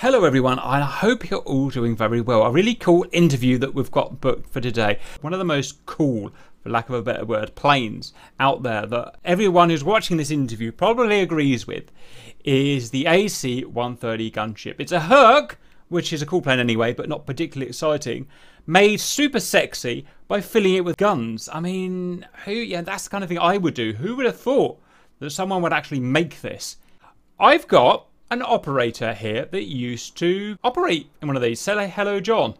Hello, everyone. I hope you're all doing very well. A really cool interview that we've got booked for today. One of the most cool, for lack of a better word, planes out there that everyone who's watching this interview probably agrees with is the AC 130 gunship. It's a Herc, which is a cool plane anyway, but not particularly exciting, made super sexy by filling it with guns. I mean, who, yeah, that's the kind of thing I would do. Who would have thought that someone would actually make this? I've got an operator here that used to operate in one of these. Say hello, John.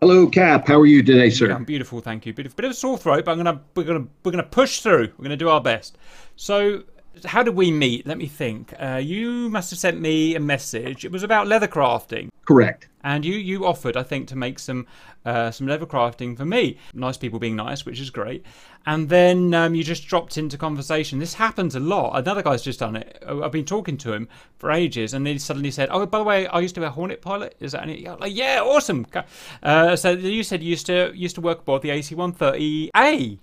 Hello, Cap. How are you today, sir? I'm beautiful, thank you. Bit of, bit of a sore throat, but I'm gonna we're gonna we're gonna push through. We're gonna do our best. So, how did we meet? Let me think. Uh, you must have sent me a message. It was about leather crafting. Correct. And you you offered, I think, to make some uh, some leather crafting for me. Nice people being nice, which is great. And then um, you just dropped into conversation. This happens a lot. Another guy's just done it. Uh, I've been talking to him for ages, and he suddenly said, "Oh, by the way, I used to be a Hornet pilot. Is that any?" Like, yeah, awesome. Uh, so you said you used to used to work aboard the AC-130A.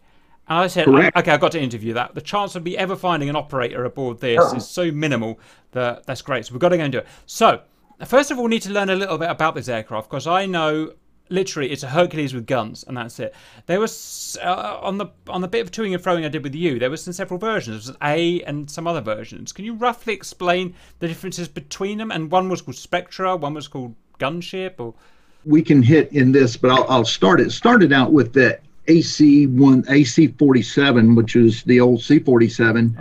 And I said, Correct. okay, I've got to interview that. The chance of me ever finding an operator aboard this is so minimal that that's great. So we've got to go and do it. So First of all, we need to learn a little bit about this aircraft because I know literally it's a Hercules with guns, and that's it. There was uh, on the on the bit of toing and throwing I did with you. There was some several versions. There was an A and some other versions. Can you roughly explain the differences between them? And one was called Spectre, one was called Gunship, or we can hit in this, but I'll, I'll start it. Started out with the AC one AC forty seven, which is the old C forty seven,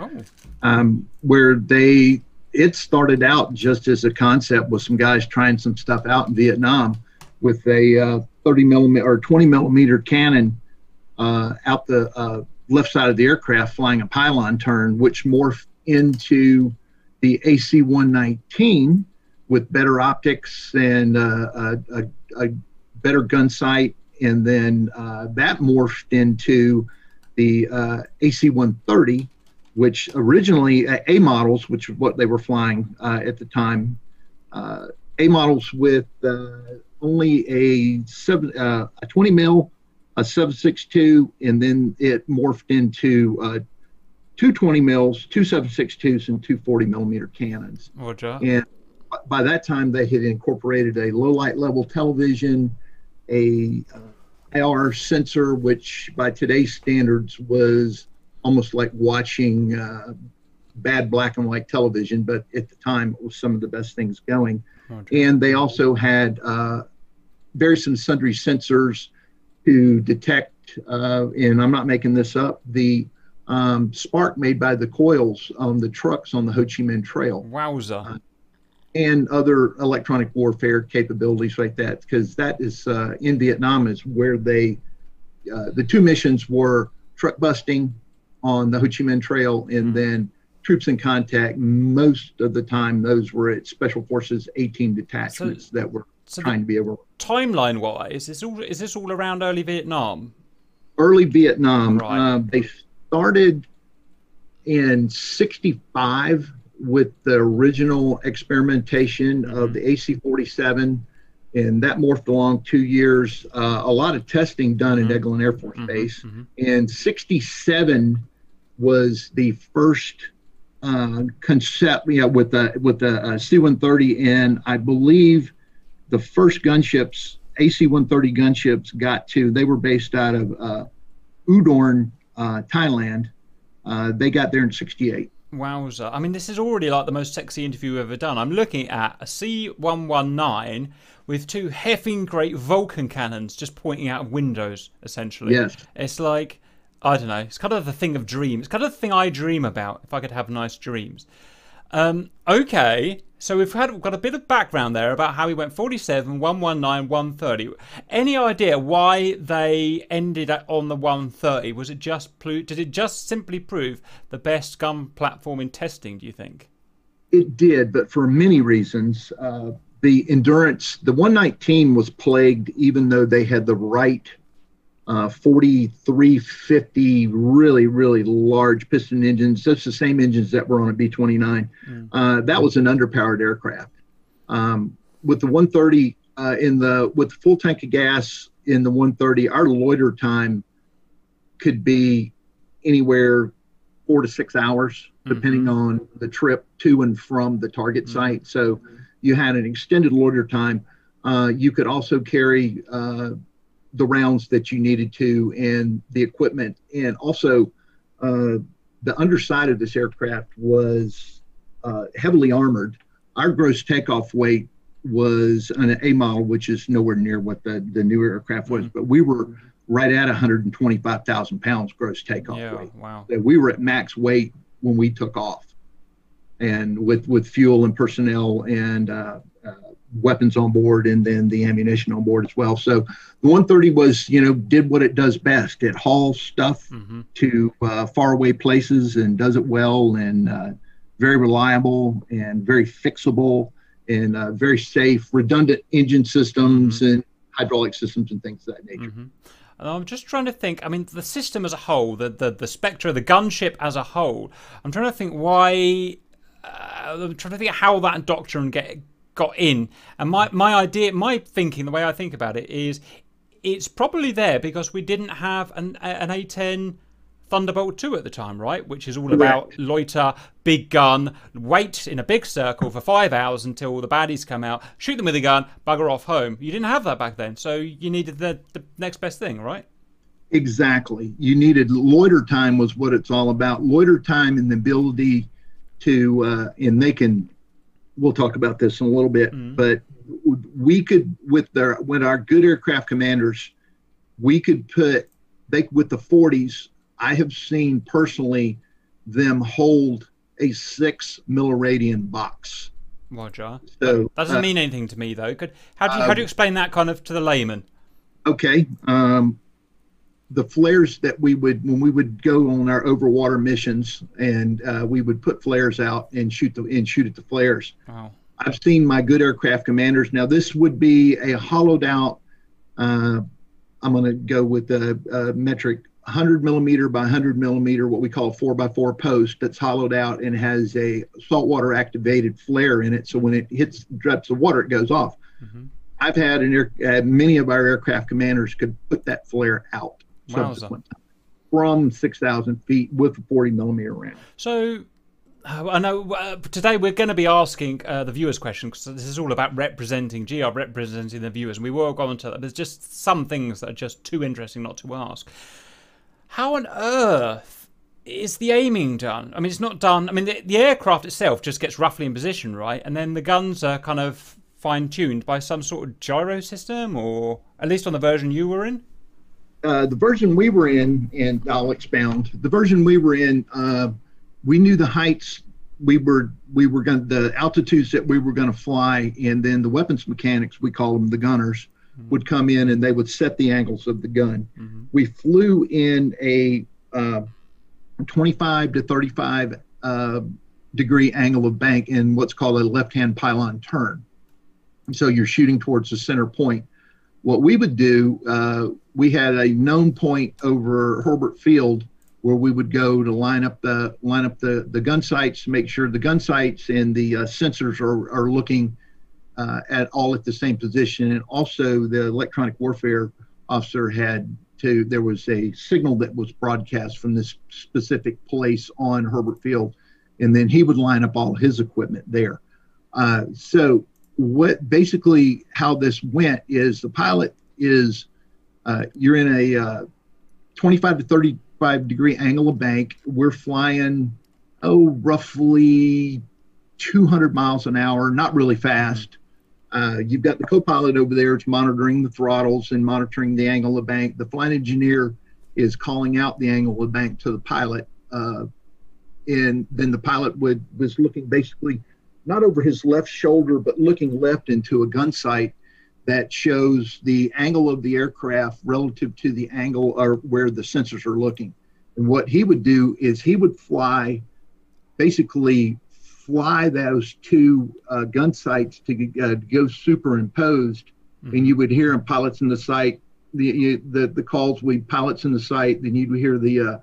um, where they it started out just as a concept with some guys trying some stuff out in Vietnam with a uh, 30 millimeter or 20 millimeter cannon uh, out the uh, left side of the aircraft flying a pylon turn, which morphed into the AC 119 with better optics and uh, a, a, better gun sight. And then uh, that morphed into the uh, AC 130 which originally uh, A models, which is what they were flying uh, at the time, uh, A models with uh, only a seven, uh, a 20 mil, a 762, and then it morphed into uh, two 20 mils, two 762s, and two 40 millimeter cannons. Roger. And by that time, they had incorporated a low light level television, a IR sensor, which by today's standards was almost like watching uh, bad black and white television, but at the time it was some of the best things going. and they also had uh, various and sundry sensors to detect, uh, and I'm not making this up, the um, spark made by the coils on the trucks on the Ho Chi Minh Trail. Wowza. Uh, and other electronic warfare capabilities like that, because that is uh, in Vietnam is where they, uh, the two missions were truck busting on the Ho Chi Minh Trail, and mm-hmm. then troops in contact. Most of the time, those were at Special Forces 18 detachments so, that were so trying to be able. Timeline wise, is this all is this all around early Vietnam? Early Vietnam. Right. Uh, they started in '65 with the original experimentation mm-hmm. of the AC-47 and that morphed along two years. Uh, a lot of testing done mm-hmm. in Eglin Air Force mm-hmm. Base. Mm-hmm. And 67 was the first uh, concept, you know, with the with the uh, C-130, and I believe the first gunships, AC-130 gunships, got to. They were based out of uh, Udorn, uh, Thailand. Uh, they got there in '68. Wowza. I mean, this is already like the most sexy interview ever done. I'm looking at a C119 with two heffing great Vulcan cannons just pointing out of windows, essentially. Yes. It's like, I don't know, it's kind of the thing of dreams. It's kind of the thing I dream about if I could have nice dreams. Um, okay, so we've had we've got a bit of background there about how he went 47, 119, 130. Any idea why they ended on the 130? Was it just did it just simply prove the best gun platform in testing? Do you think? It did, but for many reasons. Uh, the endurance, the 119 was plagued, even though they had the right uh, 4350 really really large piston engines that's the same engines that were on a b29 mm. uh, that was an underpowered aircraft um, with the 130 uh, in the with the full tank of gas in the 130 our loiter time could be anywhere four to six hours depending mm-hmm. on the trip to and from the target mm-hmm. site so you had an extended loiter time. Uh, you could also carry uh, the rounds that you needed to and the equipment. And also, uh, the underside of this aircraft was uh, heavily armored. Our gross takeoff weight was an A model, which is nowhere near what the, the new aircraft was, mm-hmm. but we were right at 125,000 pounds gross takeoff yeah, weight. Wow. So we were at max weight when we took off and with, with fuel and personnel and uh, uh, weapons on board and then the ammunition on board as well. So the 130 was, you know, did what it does best. It hauls stuff mm-hmm. to uh, faraway places and does it well and uh, very reliable and very fixable and uh, very safe, redundant engine systems mm-hmm. and hydraulic systems and things of that nature. Mm-hmm. I'm just trying to think. I mean, the system as a whole, the the, the Spectre, the gunship as a whole. I'm trying to think why. Uh, I'm trying to think how that doctrine get got in. And my my idea, my thinking, the way I think about it is, it's probably there because we didn't have an an A10 Thunderbolt 2 at the time, right? Which is all about loiter, big gun, wait in a big circle for five hours until the baddies come out, shoot them with a gun, bugger off home. You didn't have that back then, so you needed the, the next best thing, right? Exactly. You needed loiter time was what it's all about. Loiter time and the ability to, uh, and they can, we'll talk about this in a little bit, mm-hmm. but we could, with their, with our good aircraft commanders, we could put, they with the 40s, I have seen personally them hold a six milliradian box. Roger. So that doesn't uh, mean anything to me though. Could how do you, uh, how do you explain that kind of to the layman? Okay. Um, the flares that we would when we would go on our overwater missions and uh, we would put flares out and shoot the and shoot at the flares. Wow. I've seen my good aircraft commanders. Now this would be a hollowed out. Uh, I'm going to go with the uh, metric 100 millimeter by 100 millimeter, what we call a four by four post that's hollowed out and has a saltwater activated flare in it. So when it hits drops of water, it goes off. Mm-hmm. I've had an air, uh, many of our aircraft commanders could put that flare out from 6,000 feet with a 40 millimeter round. So uh, I know uh, today we're going to be asking uh, the viewers question because this is all about representing GR representing the viewers, and we will go on to that. There's just some things that are just too interesting not to ask. How on earth is the aiming done? I mean, it's not done. I mean, the, the aircraft itself just gets roughly in position, right? And then the guns are kind of fine tuned by some sort of gyro system, or at least on the version you were in? Uh, the version we were in, and I'll expound. The version we were in, uh, we knew the heights we were we were going the altitudes that we were going to fly, and then the weapons mechanics, we call them the gunners, mm-hmm. would come in and they would set the angles of the gun. Mm-hmm. We flew in a uh, 25 to 35 uh, degree angle of bank in what's called a left hand pylon turn. So you're shooting towards the center point. What we would do, uh, we had a known point over Hurlburt Field where we would go to line up the line up the the gun sights, make sure the gun sights and the uh, sensors are are looking uh, at all at the same position. And also, the electronic warfare officer had to, there was a signal that was broadcast from this specific place on Hurlburt Field, and then he would line up all his equipment there. Uh, so, what basically how this went is the pilot is uh, you're in a uh, 25 to 35 degree angle of bank. We're flying, oh, roughly 200 miles an hour, not really fast. Uh, you've got the co-pilot over there. It's monitoring the throttles and monitoring the angle of bank. The flight engineer is calling out the angle of bank to the pilot, uh, and then the pilot would was looking basically not over his left shoulder, but looking left into a gun sight that shows the angle of the aircraft relative to the angle or where the sensors are looking. And what he would do is he would fly basically fly those two uh, gun sights to uh, go superimposed, mm-hmm. and you would hear them pilots in the sight. The, you, the the calls we pilots in the sight. Then you'd hear the uh,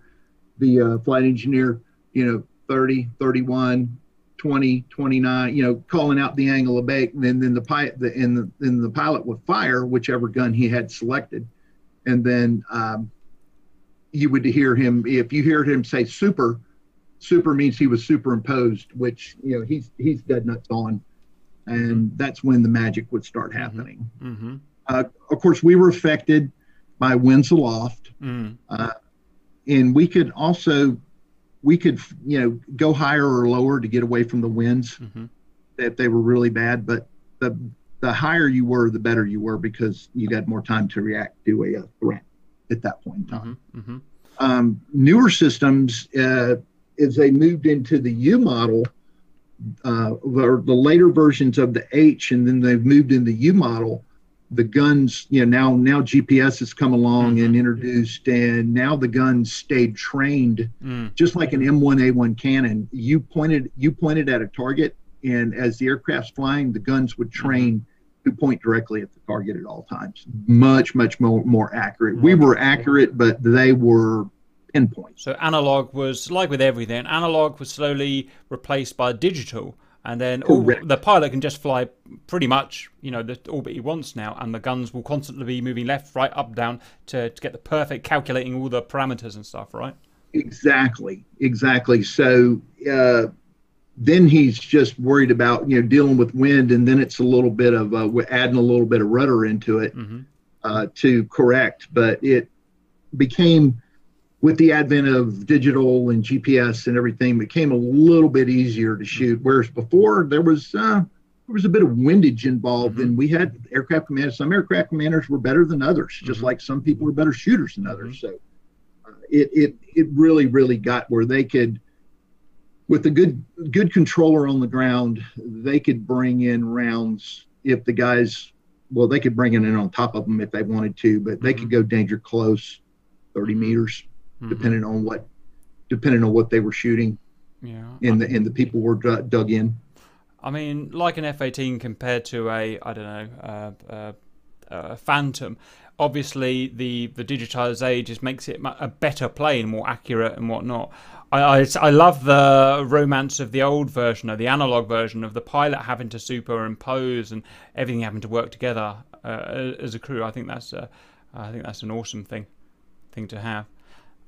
the uh, flight engineer, you know, 30, 31, 20, 29, you know, calling out the angle of bank. And then then the pilot the and the then the pilot would fire whichever gun he had selected, and then um, you would hear him if you hear him say super super means he was superimposed, which you know he's he's dead nuts on. and mm-hmm. that's when the magic would start mm-hmm. happening. Mm-hmm. Uh, of course, we were affected by winds aloft, mm. uh, and we could also we could you know go higher or lower to get away from the winds mm-hmm. if they were really bad. But the the higher you were, the better you were because you got more time to react to a, threat at that point in time. Mm-hmm. mm-hmm. Um, newer systems, uh, as they moved into the U model, uh, or the later versions of the H, and then they've moved in the U model. The guns, you know, now now GPS has come along mm-hmm. and introduced, and now the guns stayed trained, mm. just like an M1A1 cannon. You pointed you pointed at a target, and as the aircraft's flying, the guns would mm-hmm. train mm-hmm. to point directly at the target at all times. Much much more more accurate. We were accurate, but they were pinpoint So analog was like with everything. Analog was slowly replaced by digital, and then all, the pilot can just fly pretty much, you know, the orbit he wants now, and the guns will constantly be moving left, right, up, down to, to get the perfect calculating all the parameters and stuff, right? Exactly, exactly. So uh, then he's just worried about you know dealing with wind, and then it's a little bit of uh, adding a little bit of rudder into it mm-hmm. uh, to correct, but it became with the advent of digital and GPS and everything, became a little bit easier to shoot. Whereas before there was uh, there was a bit of windage involved, mm-hmm. and we had aircraft commanders. Some aircraft commanders were better than others, just mm-hmm. like some people were better shooters than others. Mm-hmm. So uh, it it it really really got where they could. With a good good controller on the ground, they could bring in rounds if the guys well, they could bring it in on top of them if they wanted to, but they could mm-hmm. go danger close, 30 meters mm-hmm. depending on what depending on what they were shooting. Yeah, and the and the people were dug in. I mean, like an F-18 compared to a I don't know uh, uh, uh, Phantom. Obviously, the the digitized age just makes it a better plane, more accurate and whatnot. I, I, I love the romance of the old version, or the analog version of the pilot having to superimpose and everything having to work together uh, as a crew. I think that's a, I think that's an awesome thing thing to have.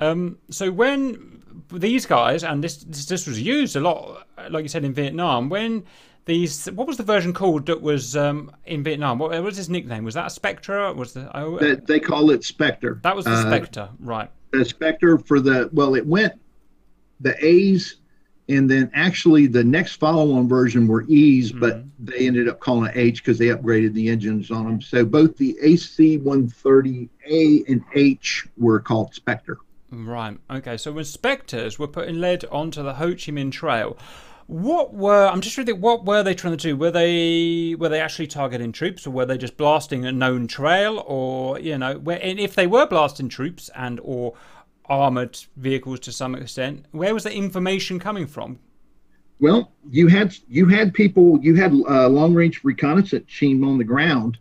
Um, so when these guys, and this, this, this was used a lot, like you said in Vietnam, when these what was the version called that was um, in Vietnam? What, what, was his nickname? Was that a Spectre? Was the oh, they, they, call it Spectre? That was the uh, Spectre, right? The Spectre for the well, it went the A's, and then actually the next follow-on version were E's, mm-hmm. but they ended up calling it H because they upgraded the engines on them. So both the AC-130A and H were called Spectre. Right. Okay. So when Spectres were putting lead onto the Ho Chi Minh Trail, what were I'm just reading. What were they trying to do? Were they were they actually targeting troops, or were they just blasting a known trail, or you know, where, and if they were blasting troops and or armored vehicles to some extent, where was the information coming from? Well, you had you had people, you had uh, long range reconnaissance team on the ground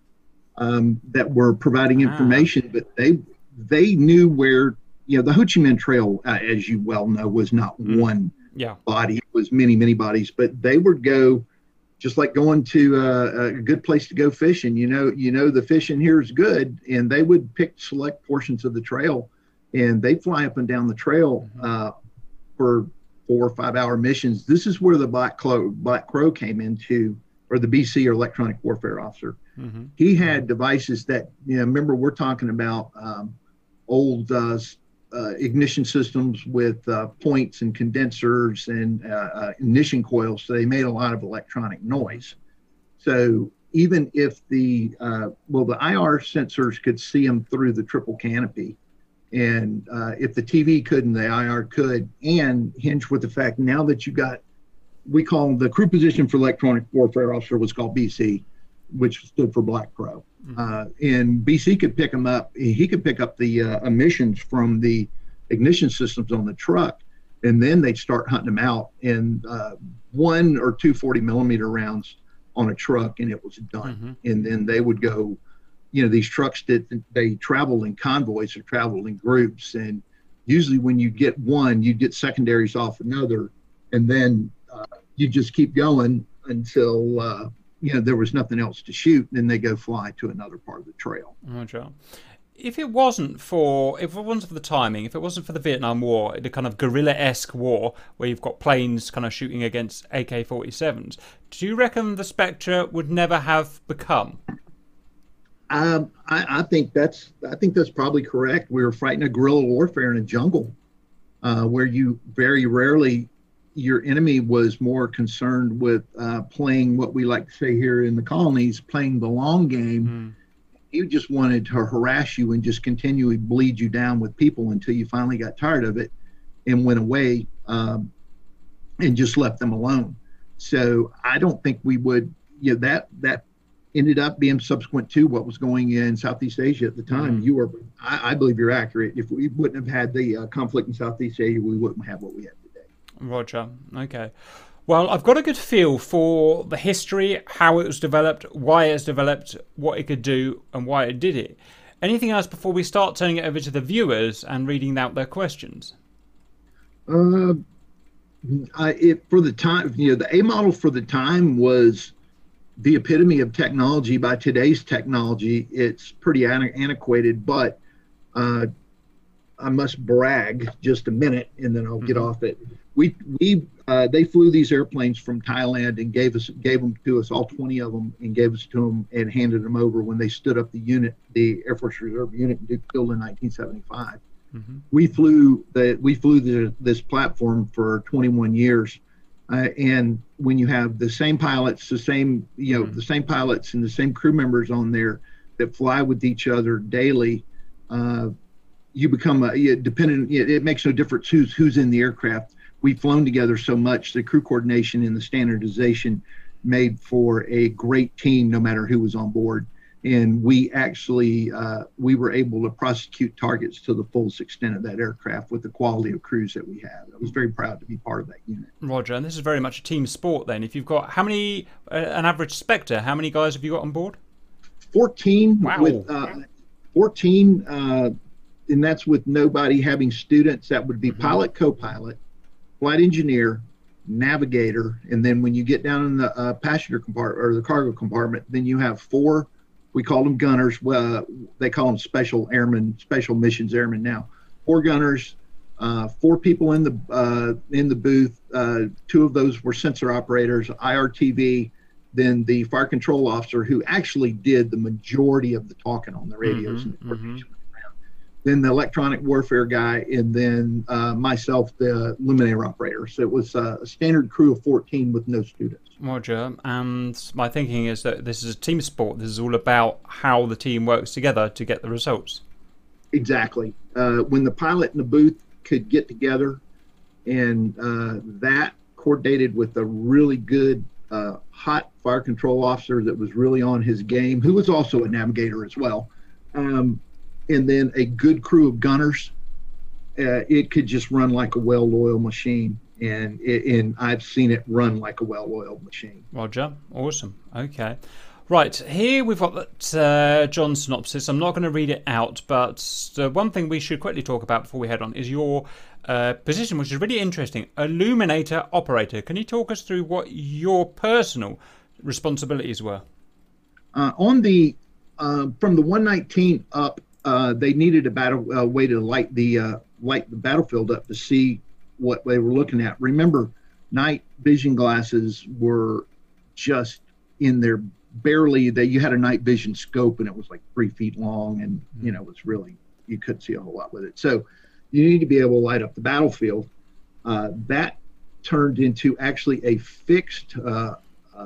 um, that were providing ah. information, ah. but they they knew where you know, the Ho Chi Minh Trail, uh, as you well know, was not mm. one yeah. body; it was many, many bodies. But they would go, just like going to uh, a good place to go fishing. You know, you know the fishing here is good, and they would pick select portions of the trail, and they fly up and down the trail mm-hmm. uh, for four or five hour missions. This is where the Black Crow, Black Crow came into, or the BC or electronic warfare officer. Mm-hmm. He had devices that, you know, remember we're talking about um, old uh, uh, ignition systems with uh, points and condensers and uh, uh, ignition coils, so they made a lot of electronic noise. So even if the uh, well, the IR sensors could see them through the triple canopy, and if the TV couldn't, the IR could. And hinge with the fact now that you got, we call the crew position for electronic warfare officer was called BC, which stood for Black Crow Mm-hmm. Uh, and BC could pick them up. He could pick up the uh, emissions from the ignition systems on the truck, and then they'd start hunting them out in uh, one or two 40 millimeter rounds on a truck, and it was done. Mm-hmm. And then they would go. You know, these trucks did they travel in convoys or travel in groups, and usually when you get one, you get secondaries off another, and then uh, you just keep going until uh, you know there was nothing else to shoot, then they go fly to another part of the trail. Oh, if it wasn't for if it wasn't for the timing, if it wasn't for the Vietnam War, the kind of guerrilla-esque war where you've got planes kind of shooting against AK-47s, do you reckon the Spectre would never have become? Um, I, I, think that's I think that's probably correct. We were fighting a guerrilla warfare in a jungle, uh, where you very rarely your enemy was more concerned with uh, playing what we like to say here in the colonies, playing the long game. Mm he just wanted to harass you and just continually bleed you down with people until you finally got tired of it and went away um, and just left them alone. So I don't think we would, you know, that that ended up being subsequent to what was going in Southeast Asia at the time. Mm-hmm. You were, I, I, believe, you're accurate. If we wouldn't have had the uh, conflict in Southeast Asia, we wouldn't have what we have today. Roger. Okay. Well, I've got a good feel for the history, how it was developed, why it's developed, what it could do, and why it did it. Anything else before we start turning it over to the viewers and reading out their questions? Uh, I, it, for the time, you know, the A model for the time was the epitome of technology by today's technology. It's pretty antiquated, but uh, I must brag just a minute and then I'll mm-hmm. get off it. We we uh, they flew these airplanes from Thailand and gave us gave them to us all 20 of them and gave us to them and handed them over when they stood up the unit the Air Force Reserve unit in Duke Field in 1975. Mm-hmm. We flew the we flew the, this platform for 21 years, uh, and when you have the same pilots, the same you know mm-hmm. the same pilots and the same crew members on there that fly with each other daily. Uh, you become a dependent. It makes no difference who's who's in the aircraft we've flown together so much. The crew coordination and the standardization made for a great team, no matter who was on board. And we actually uh, we were able to prosecute targets to the fullest extent of that aircraft with the quality of crews that we have. I was very proud to be part of that unit. Roger, and this is very much a team sport. Then, if you've got how many uh, an average Spectre, how many guys have you got on board? Fourteen. Wow. With uh, fourteen, uh, and that's with nobody having students. That would be mm-hmm. pilot, co-pilot, flight engineer, navigator, and then when you get down in the uh, passenger compartment or the cargo compartment, then you have four. We call them gunners. Uh, they call them special airmen, special missions airmen now. Four gunners, uh, four people in the uh, in the booth. Uh, two of those were sensor operators, IRTV. Then the fire control officer, who actually did the majority of the talking on the radios mm-hmm, and the mm-hmm then the electronic warfare guy, and then uh, myself, the Luminaire operator. So it was uh, a standard crew of 14 with no students. Roger. And my thinking is that this is a team sport. This is all about how the team works together to get the results. Exactly. Uh, when the pilot and the booth could get together, and uh, that coordinated with a really good uh, hot fire control officer that was really on his game, who was also a navigator as well. Um, and then a good crew of gunners, uh, it could just run like a well-oiled machine. And it, and I've seen it run like a well-oiled machine. Roger, awesome. Okay. Right, here we've got that uh, John synopsis. I'm not going to read it out, but the one thing we should quickly talk about before we head on is your uh, position, which is really interesting illuminator operator. Can you talk us through what your personal responsibilities were? Uh, on the uh, from the 119 up, uh, they needed a battle uh, way to light the uh, light the battlefield up to see what they were looking at. Remember, night vision glasses were just in there barely that you had a night vision scope and it was like three feet long and you know it was really you couldn't see a whole lot with it. So you need to be able to light up the battlefield. Uh, that turned into actually a fixed uh,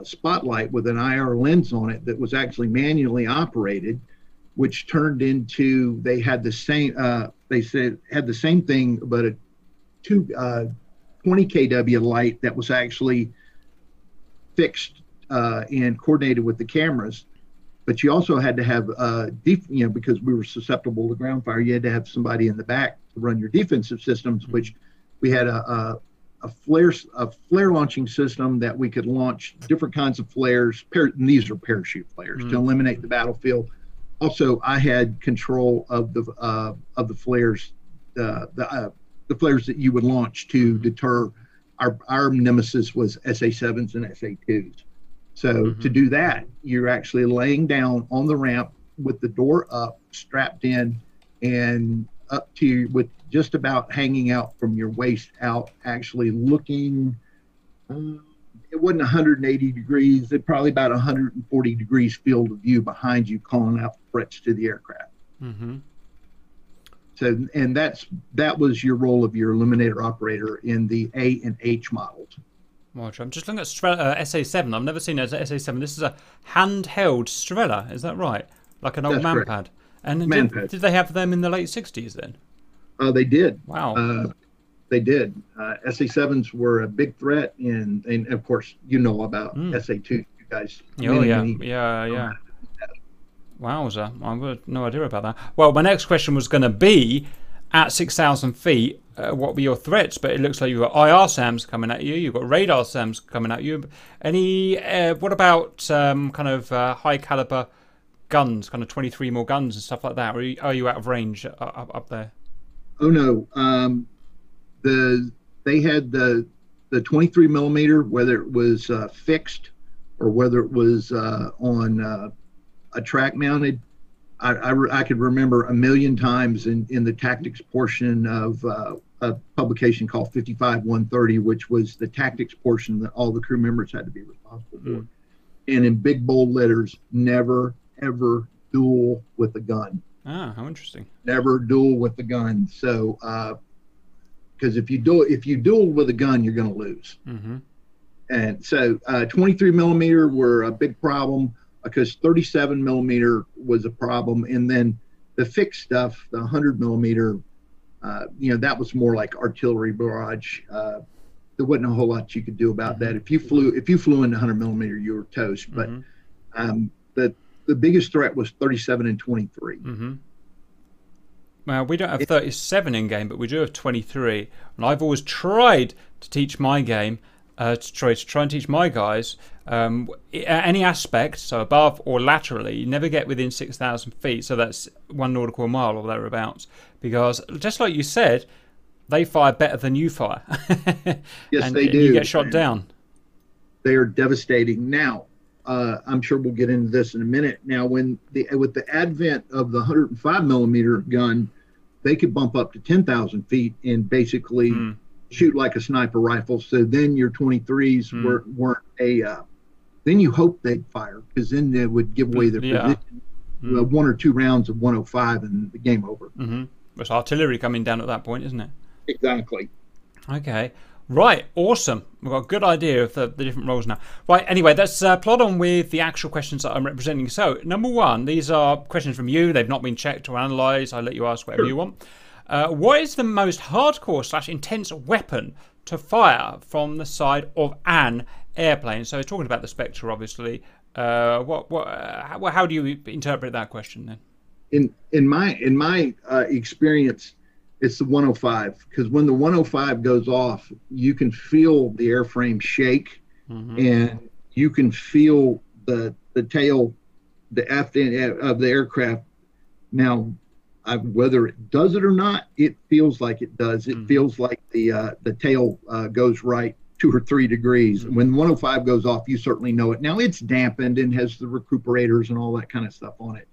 spotlight with an IR lens on it that was actually manually operated which turned into they had the same uh, they said had the same thing but a two uh, 20 kW light that was actually fixed uh, and coordinated with the cameras. But you also had to have, uh, def- you know, because we were susceptible to ground fire, you had to have somebody in the back to run your defensive systems, mm-hmm. which we had a, a, a flare a flare launching system that we could launch different kinds of flares. Par- these are parachute flares mm-hmm. to eliminate the battlefield also I had control of the uh, of the flares, uh, the uh, the flares that you would launch to deter. Our our nemesis was SA sevens and SA twos. So mm-hmm. to do that, you're actually laying down on the ramp with the door up, strapped in, and up to with just about hanging out from your waist out, actually looking. Um, it wasn't 180 degrees. It probably about 140 degrees field of view behind you, calling out threats to the aircraft. Mm-hmm. So, and that's that was your role of your illuminator operator in the A and H models. Roger. I'm just looking at Strela, uh, SA7. I've never seen a SA7. This is a handheld Strela. Is that right? Like an old manpad. And did, did, they have them in the late 60s then? Uh, they did. Wow. Uh, they did. Uh, SA7s were a big threat, and and of course you know about mm. SA2. You guys. Oh many, yeah, many, yeah, yeah. Wowza! I've got no idea about that. Well, my next question was going to be at 6,000 feet, uh, what were your threats? But it looks like you've got IR SAMs coming at you, you've got radar SAMs coming at you. Any, uh, what about um, kind of uh, high caliber guns, kind of 23 more guns and stuff like that? Are you, are you out of range up, up there? Oh, no. Um, the They had the, the 23 millimeter, whether it was uh, fixed or whether it was uh, on uh, a track mounted I, I, I, could remember a million times in, in the tactics portion of uh, a publication called 55 130, which was the tactics portion that all the crew members had to be responsible for. Mm. And in big bold letters, never, ever duel with a gun. Ah, how interesting. Never duel with the gun. So, because if you do if you duel with a gun, you're going to lose. Mm-hmm. And so, uh, 23 millimeter were a big problem because 37 millimeter was a problem, and then the fixed stuff, the 100 millimeter, uh, you know, that was more like artillery barrage. Uh, there wasn't a whole lot you could do about mm-hmm. that. If you flew, if you flew into 100 millimeter, you were toast. But mm-hmm. um, the the biggest threat was 37 and 23. Well, we don't have 37 in game, but we do have 23. And I've always tried to teach my game uh, to try to try and teach my guys um, any aspect, so above or laterally, you never get within six thousand feet. So that's one nautical mile or thereabouts. Because just like you said, they fire better than you fire. yes, and, they do. You get shot down. They are devastating. Now, uh, I'm sure we'll get into this in a minute. Now, when the with the advent of the 105 millimeter gun, they could bump up to 10,000 feet and basically. Mm shoot like a sniper rifle. So then your 23s mm. weren't, weren't a. Uh, then you hope they'd fire because then they would give away their yeah. position. Mm. Uh, one or two rounds of 105 and the game over. Mm-hmm. It's artillery coming down at that point, isn't it? Exactly. Okay. Right, awesome. We've got a good idea of the, the different roles now. Right, anyway, let's uh, plot on with the actual questions that I'm representing. So, number one, these are questions from you. They've not been checked or analysed. I'll let you ask whatever you want. Uh, what is the most hardcore slash intense weapon to fire from the side of an airplane? So, talking about the Spectre, obviously. Uh, what, what, uh, how, how, do you interpret that question then? In in my in my uh, experience, it's the 105 because when the 105 goes off, you can feel the airframe shake, mm-hmm. and you can feel the the tail, the aft end of the aircraft. Now, I, whether it does it or not, it feels like it does. It mm-hmm. feels like the uh, the tail uh, goes right two or three degrees. Mm-hmm. When 105 goes off, you certainly know it. Now it's dampened and has the recuperators and all that kind of stuff on it,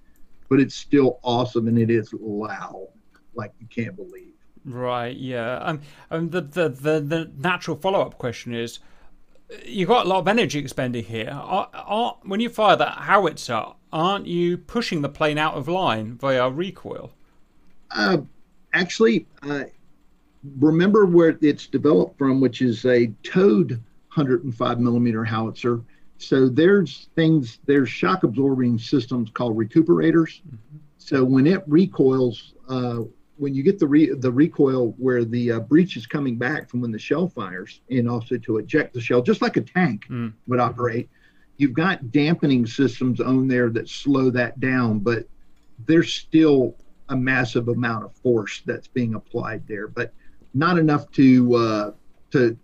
but it's still awesome and it is loud, like you can't believe. Right. Yeah. Um. And the the the, the natural follow up question is. You've got a lot of energy expending here. Are, are, when you fire that howitzer, aren't you pushing the plane out of line via recoil? Uh, actually, uh, remember where it's developed from, which is a towed 105 millimeter howitzer. So there's things, there's shock absorbing systems called recuperators. Mm-hmm. So when it recoils, uh, when you get the re- the recoil where the uh, breech is coming back from when the shell fires, and also to eject the shell, just like a tank mm. would operate, you've got dampening systems on there that slow that down, but there's still a massive amount of force that's being applied there, but not enough to uh, to.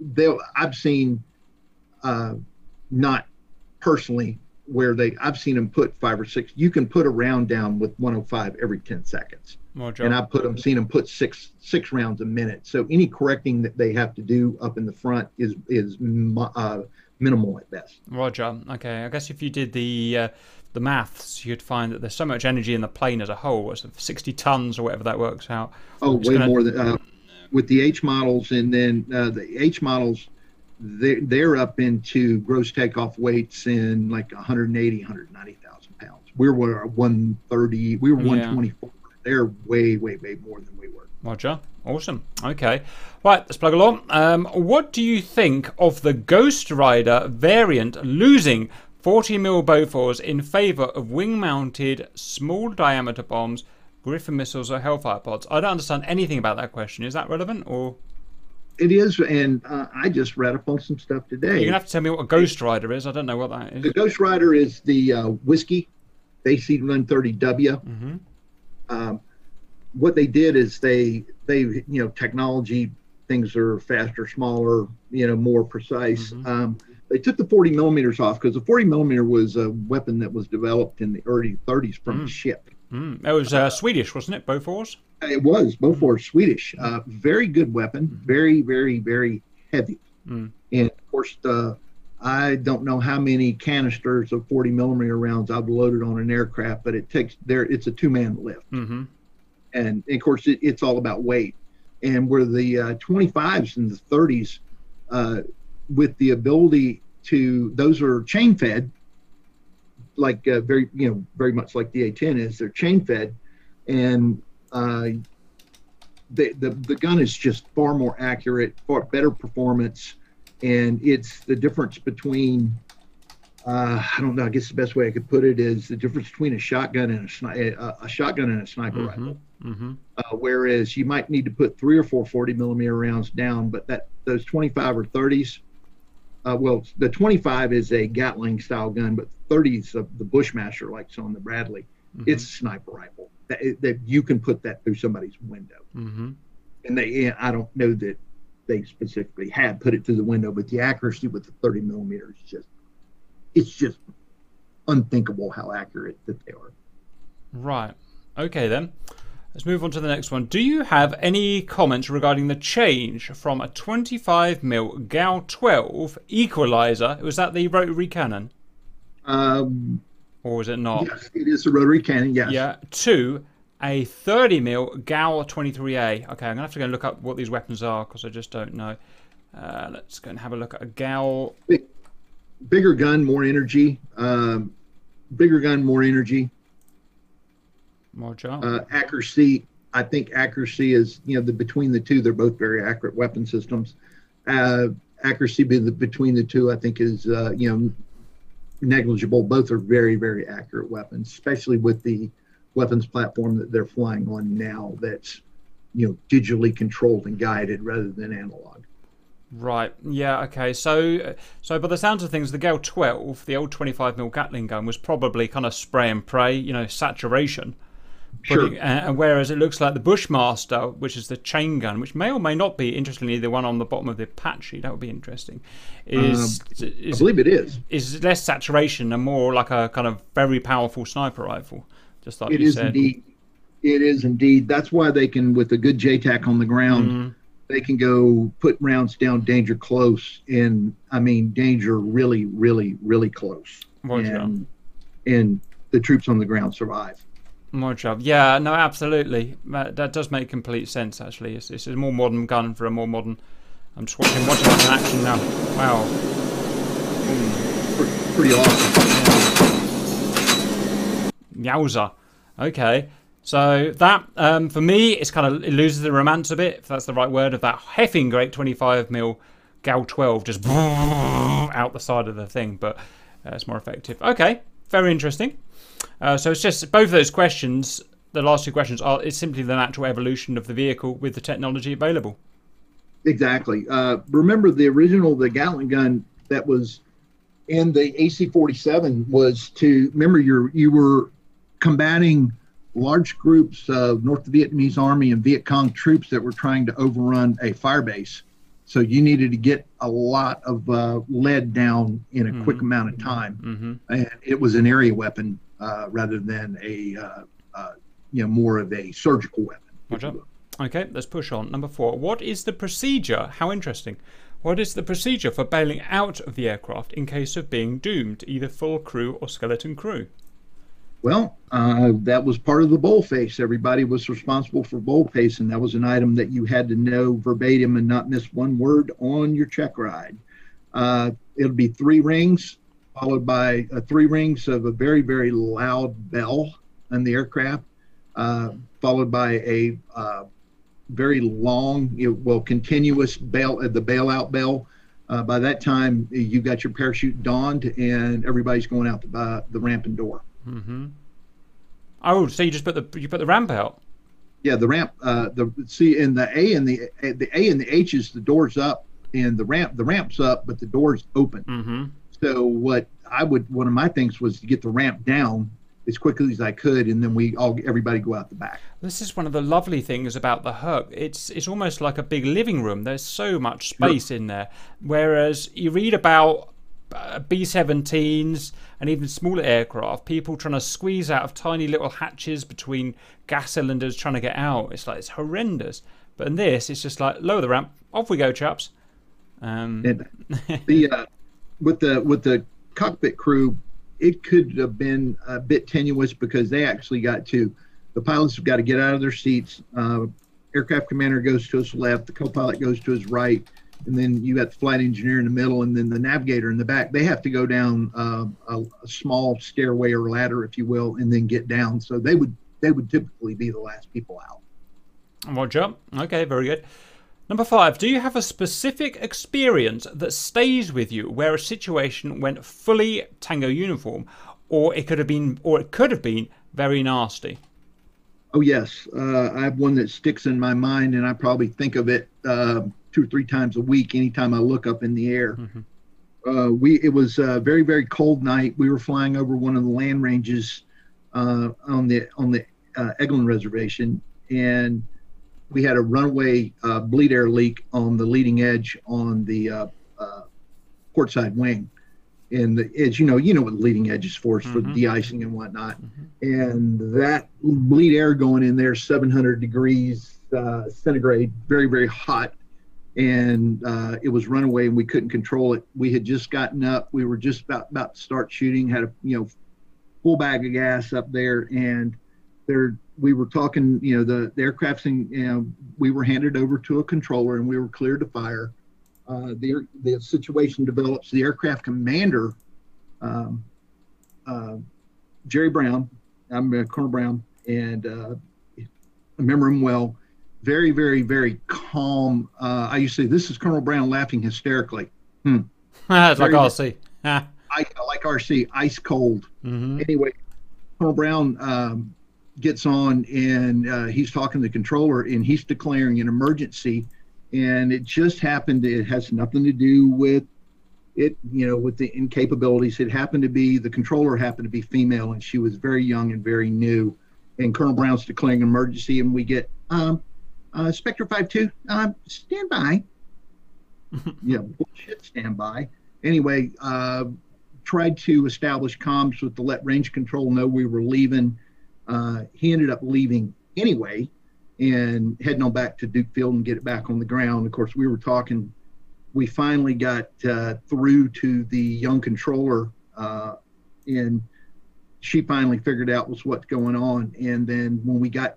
They'll. I've seen, uh, not personally, where they. I've seen them put five or six. You can put a round down with 105 every 10 seconds, and I put them. Seen them put six six rounds a minute. So any correcting that they have to do up in the front is is uh, minimal at best. Roger. Okay. I guess if you did the uh, the maths, you'd find that there's so much energy in the plane as a whole. What's 60 tons or whatever that works out? Oh, way gonna... more than uh, with the H models, and then uh, the H models, they're, they're up into gross takeoff weights in like 180, 190,000 pounds. We were 130, we were 124. Yeah. They're way, way, way more than we were. Roger. Awesome. Okay. Right, let's plug along. Um, what do you think of the Ghost Rider variant losing 40 mil Bofors in favour of wing-mounted small diameter bombs, Griffin missiles, or Hellfire pods? I don't understand anything about that question. Is that relevant or? It is, and uh, I just read up on some stuff today. You're gonna have to tell me what a Ghost Rider is. I don't know what that is. The Ghost Rider is the uh, whiskey AC-130W. Mm-hmm. Um, what they did is they they you know technology things are faster, smaller, you know, more precise. Mm-hmm. Um, they took the 40 millimeters off because the 40 millimeter was a weapon that was developed in the early 30s from mm. a ship. Mm. It was uh, Swedish, wasn't it? Bofors. It was Bofors, Swedish. Uh, very good weapon. Mm-hmm. Very, very, very heavy. Mm. And of course, the I don't know how many canisters of 40 millimeter rounds I've loaded on an aircraft, but it takes there. It's a two man lift, mm-hmm. and, of course it, it's all about weight. And where the uh, 25s and the 30s, uh, with the ability to those are chain fed, like uh, very you know very much like the A10 is. They're chain fed, and uh, the, the the gun is just far more accurate, far better performance, and it's the difference between uh, I don't know. I guess the best way I could put it is the difference between a shotgun and a, sni- a, a shotgun and a sniper mm-hmm. rifle. Mm-hmm. Uh, whereas you might need to put three or four 40 millimeter rounds down, but that those 25 or 30s, uh, well, the 25 is a Gatling style gun, but 30 is the Bushmaster, like so on the Bradley. Mm-hmm. It's a sniper rifle that, that you can put that through somebody's window. Mm-hmm. And they, I don't know that they specifically had put it through the window, but the accuracy with the 30 millimeters is just, it's just unthinkable how accurate that they are. Right. Okay then. Let's move on to the next one. Do you have any comments regarding the change from a 25 mil GAU 12 equalizer? Was that the rotary cannon? Um, or was it not? Yes, it is a rotary cannon, yes. Yeah, to a 30mm GAU 23A. Okay, I'm going to have to go and look up what these weapons are because I just don't know. Uh, let's go and have a look at a GAU. Big, bigger gun, more energy. Um, bigger gun, more energy. More job. Uh, accuracy, I think accuracy is, you know, the between the two, they're both very accurate weapon systems. Uh, accuracy between the two, I think, is, uh, you know, negligible. Both are very, very accurate weapons, especially with the weapons platform that they're flying on now that's, you know, digitally controlled and guided rather than analog. Right. Yeah. Okay. So, so by the sounds of things, the GAU 12, the old 25 mm Gatling gun, was probably kind of spray and pray. You know, saturation. Sure. It, uh, whereas it looks like the Bushmaster, which is the chain gun, which may or may not be, interestingly, the one on the bottom of the Apache, that would be interesting, is, uh, is I believe it is. Is less saturation and more like a kind of very powerful sniper rifle. Just like it you is said. indeed. It is indeed. That's why they can, with a good JTAC on the ground, mm. they can go put rounds down danger close, and I mean danger really, really, really close. and, and the troops on the ground survive. More job. Yeah, no, absolutely. That, that does make complete sense, actually. It's, it's, a more modern gun for a more modern. I'm just watching, watching that in action now. Wow. Mm. Pretty awesome. Yowza. Okay. So that, um, for me, it's kind of, it loses the romance a bit, if that's the right word, of that heffing great 25mm GAU 12 just out the side of the thing, but uh, it's more effective. Okay. Very interesting. Uh, so it's just both of those questions. The last two questions are it's simply the natural evolution of the vehicle with the technology available. Exactly. Uh, remember the original the Gatling gun that was in the AC-47 was to remember you you were combating large groups of North Vietnamese Army and Viet Cong troops that were trying to overrun a firebase. So you needed to get a lot of uh, lead down in a mm-hmm. quick amount of time, mm-hmm. and it was an area weapon uh, rather than a uh, uh, you know more of a surgical weapon. Okay, let's push on. Number four. What is the procedure? How interesting. What is the procedure for bailing out of the aircraft in case of being doomed, either full crew or skeleton crew? Well, uh, that was part of the boldface. Everybody was responsible for boldface, and that was an item that you had to know verbatim and not miss one word on your check ride. Uh, it'll be three rings, followed by uh, three rings of a very, very loud bell in the aircraft, uh, followed by a uh, very long, well, continuous bail, uh, the bailout bell. by that time, you've got your parachute donned, and everybody's going out the, the ramp and door. Mm-hmm. Oh, so you just put the you put the ramp out? Yeah, the ramp. Uh, the see in the A and the the A and the H is the doors up, and the ramp the ramp's up, but the doors open. Mm-hmm. So what I would one of my things was to get the ramp down as quickly as I could, and then we all everybody go out the back. This is one of the lovely things about the Herc. It's it's almost like a big living room. There's so much space in there. Whereas you read about uh, B-17s and even smaller aircraft, people trying to squeeze out of tiny little hatches between gas cylinders trying to get out. It's like it's horrendous. But in this, it's just like lower the ramp, off we go, chaps. Um, the uh, with the with the cockpit crew, it could have been a bit tenuous because they actually got to the pilots have got to get out of their seats. Uh, aircraft commander goes to his left, the co-pilot goes to his right and then you got the flight engineer in the middle, and then the navigator in the back. They have to go down uh, a, a, small stairway or ladder, if you will, and then get down. So they would they would typically be the last people out. Roger. Okay, very good. Number five. Do you have a specific experience that stays with you where a situation went fully tango uniform, or it could have been, or it could have been very nasty? Oh yes, uh, I have one that sticks in my mind, and I probably think of it. Uh, two or three times a week anytime I look up in the air. Mm-hmm. Uh, we it was a very very cold night. We were flying over one of the land ranges uh, on the on the uh, Eglin Reservation, and we had a runaway uh, bleed air leak on the leading edge on the uh, uh, port side wing. And the edge, you know, you know what the leading edge is for, mm-hmm. for de-icing and whatnot. Mm-hmm. And that bleed air going in there, 700 degrees centigrade, very very hot and uh, it was runaway and we couldn't control it. We had just gotten up. We were just about, about to start shooting, had a, you know, full bag of gas up there and there, we were talking, you know, the, the aircraft's in, you know, we were handed over to a controller and we were cleared to fire. Uh, the, the situation develops. The aircraft commander, um, uh, Jerry Brown, I'm uh, Colonel Brown, and uh, I remember him well very, very, very calm. Uh, I used to say, "This is Colonel Brown laughing hysterically." Hmm. That's like RC. I, like RC, ice cold. Mm-hmm. Anyway, Colonel Brown um, gets on and uh, he's talking to the controller and he's declaring an emergency. And it just happened. It has nothing to do with it, you know, with the incapabilities. It happened to be the controller happened to be female and she was very young and very new. And Colonel Brown's declaring an emergency, and we get um, uh, Spectre 5-2, uh, stand by. yeah, bullshit, stand by. Anyway, uh, tried to establish comms with the let range control know we were leaving. Uh, he ended up leaving anyway and heading on back to Duke Field and get it back on the ground. Of course, we were talking. We finally got uh, through to the young controller, uh, and she finally figured out was what's going on. And then when we got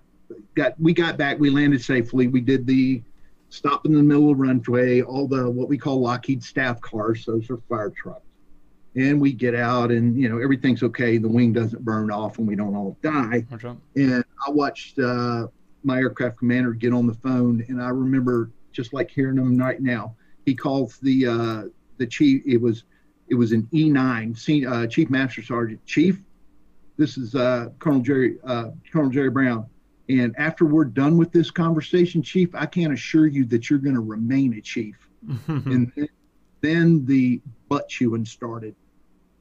got we got back. We landed safely. We did the stop in the middle of the runway. All the what we call Lockheed staff cars. Those are fire trucks. And we get out, and you know everything's okay. The wing doesn't burn off, and we don't all die. Okay. And I watched uh, my aircraft commander get on the phone, and I remember just like hearing him right now. He calls the uh, the chief. It was it was an E9 uh, Chief Master Sergeant. Chief, this is uh, Colonel Jerry uh, Colonel Jerry Brown. And after we're done with this conversation, Chief, I can't assure you that you're going to remain a chief. and then the butt chewing started.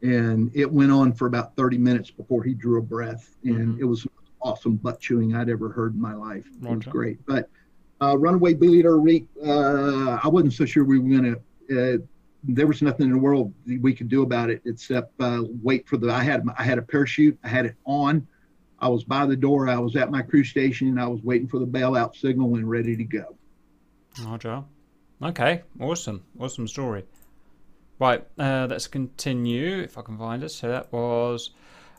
And it went on for about 30 minutes before he drew a breath. And mm-hmm. it was awesome butt chewing I'd ever heard in my life. It was great. But uh, Runaway Air Leak, uh, I wasn't so sure we were going to. Uh, there was nothing in the world we could do about it except uh, wait for the. I had I had a parachute. I had it on. I was by the door. I was at my crew station. and I was waiting for the bailout signal and ready to go. Oh, Joe. Okay, awesome, awesome story. Right, uh, let's continue if I can find it. So that was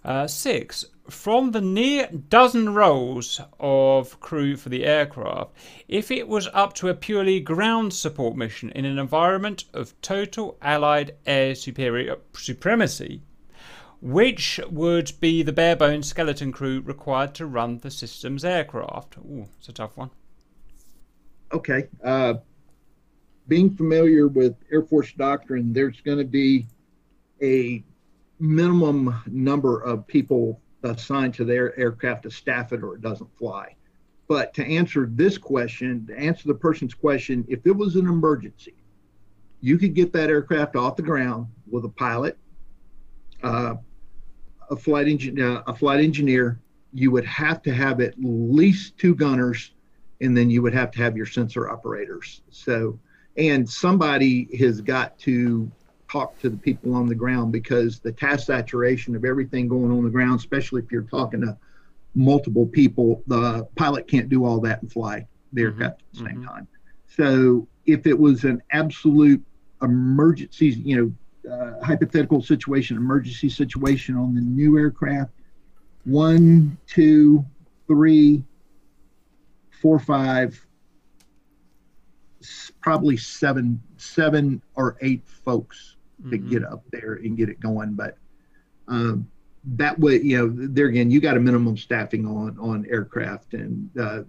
Uh, six, from the near dozen roles of crew for the aircraft, if it was up to a purely ground support mission in an environment of total Allied air superior supremacy, which would be the bare bones skeleton crew required to run the system's aircraft? Ooh, it's a tough one. Okay. Uh, being familiar with Air Force doctrine, there's going to be a minimum number of people assigned to their aircraft to staff it or it doesn't fly. But to answer this question, to answer the person's question, if it was an emergency, you could get that aircraft off the ground with a pilot, uh, a flight engineer, uh, a flight engineer. You would have to have at least two gunners, and then you would have to have your sensor operators. So, and somebody has got to talk to the people on the ground because the task saturation of everything going on the ground, especially if you're talking to multiple people, the pilot can't do all that and fly the mm-hmm. at the same mm-hmm. time. So if it was an absolute emergency, you know, uh, hypothetical situation, emergency situation on the new aircraft, one, two, three, four, five, probably seven, seven or eight folks to mm-hmm. get up there and get it going. But um, that way, you know, there again, you got a minimum staffing on on aircraft, and uh,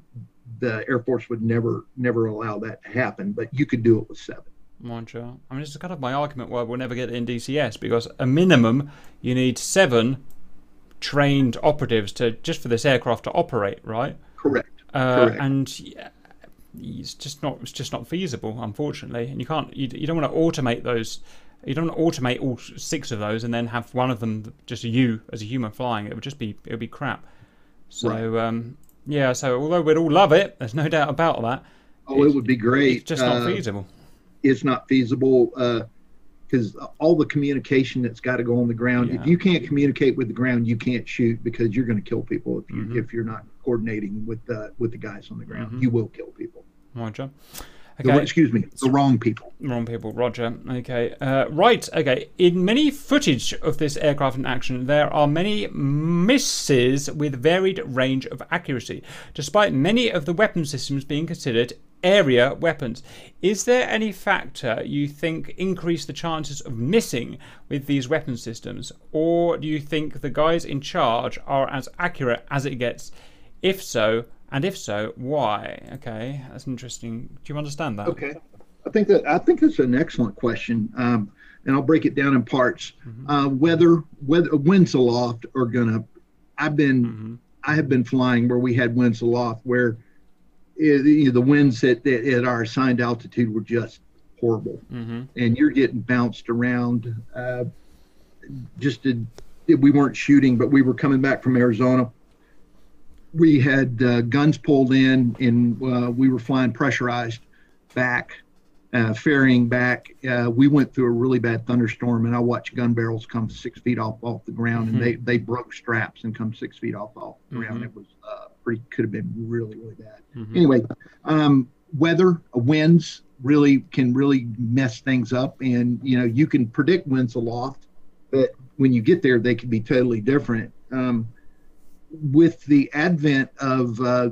the Air Force would never never allow that to happen. But you could do it with seven. Moncha. I mean, it's kind of my argument why we'll never get in DCS because a minimum you need seven trained operatives to just for this aircraft to operate, right? Correct. Uh, Correct. And yeah, it's just not it's just not feasible, unfortunately. And you can't you, you don't want to automate those you don't automate all six of those and then have one of them just you as a human flying. It would just be it would be crap. So right. um, yeah. So although we'd all love it, there's no doubt about that. Oh, it would be great. It's just not uh, feasible. It's not feasible because uh, all the communication that's got to go on the ground. Yeah. If you can't communicate with the ground, you can't shoot because you're going to kill people if you mm-hmm. if you're not coordinating with the with the guys on the ground. Mm-hmm. You will kill people. Roger. Okay. The, excuse me, the wrong people. Wrong people, Roger. Okay. Uh, right, okay. In many footage of this aircraft in action, there are many misses with varied range of accuracy, despite many of the weapon systems being considered area weapons. Is there any factor you think increase the chances of missing with these weapon systems, or do you think the guys in charge are as accurate as it gets? If so, and if so, why? Okay, that's interesting. Do you understand that? Okay, I think that I think that's an excellent question, um, and I'll break it down in parts. Mm-hmm. Uh, whether whether winds aloft are gonna, I've been mm-hmm. I have been flying where we had winds aloft where it, you know, the winds at, at our assigned altitude were just horrible, mm-hmm. and you're getting bounced around. Uh, just did, we weren't shooting, but we were coming back from Arizona we had uh, guns pulled in and uh, we were flying pressurized back, uh, ferrying back. Uh, we went through a really bad thunderstorm and I watched gun barrels come six feet off off the ground mm-hmm. and they, they broke straps and come six feet off off the ground. Mm-hmm. It was uh, pretty, could have been really, really bad. Mm-hmm. Anyway, um, weather, winds really can really mess things up. And, you know, you can predict winds aloft, but when you get there, they can be totally different. Um, with the advent of uh,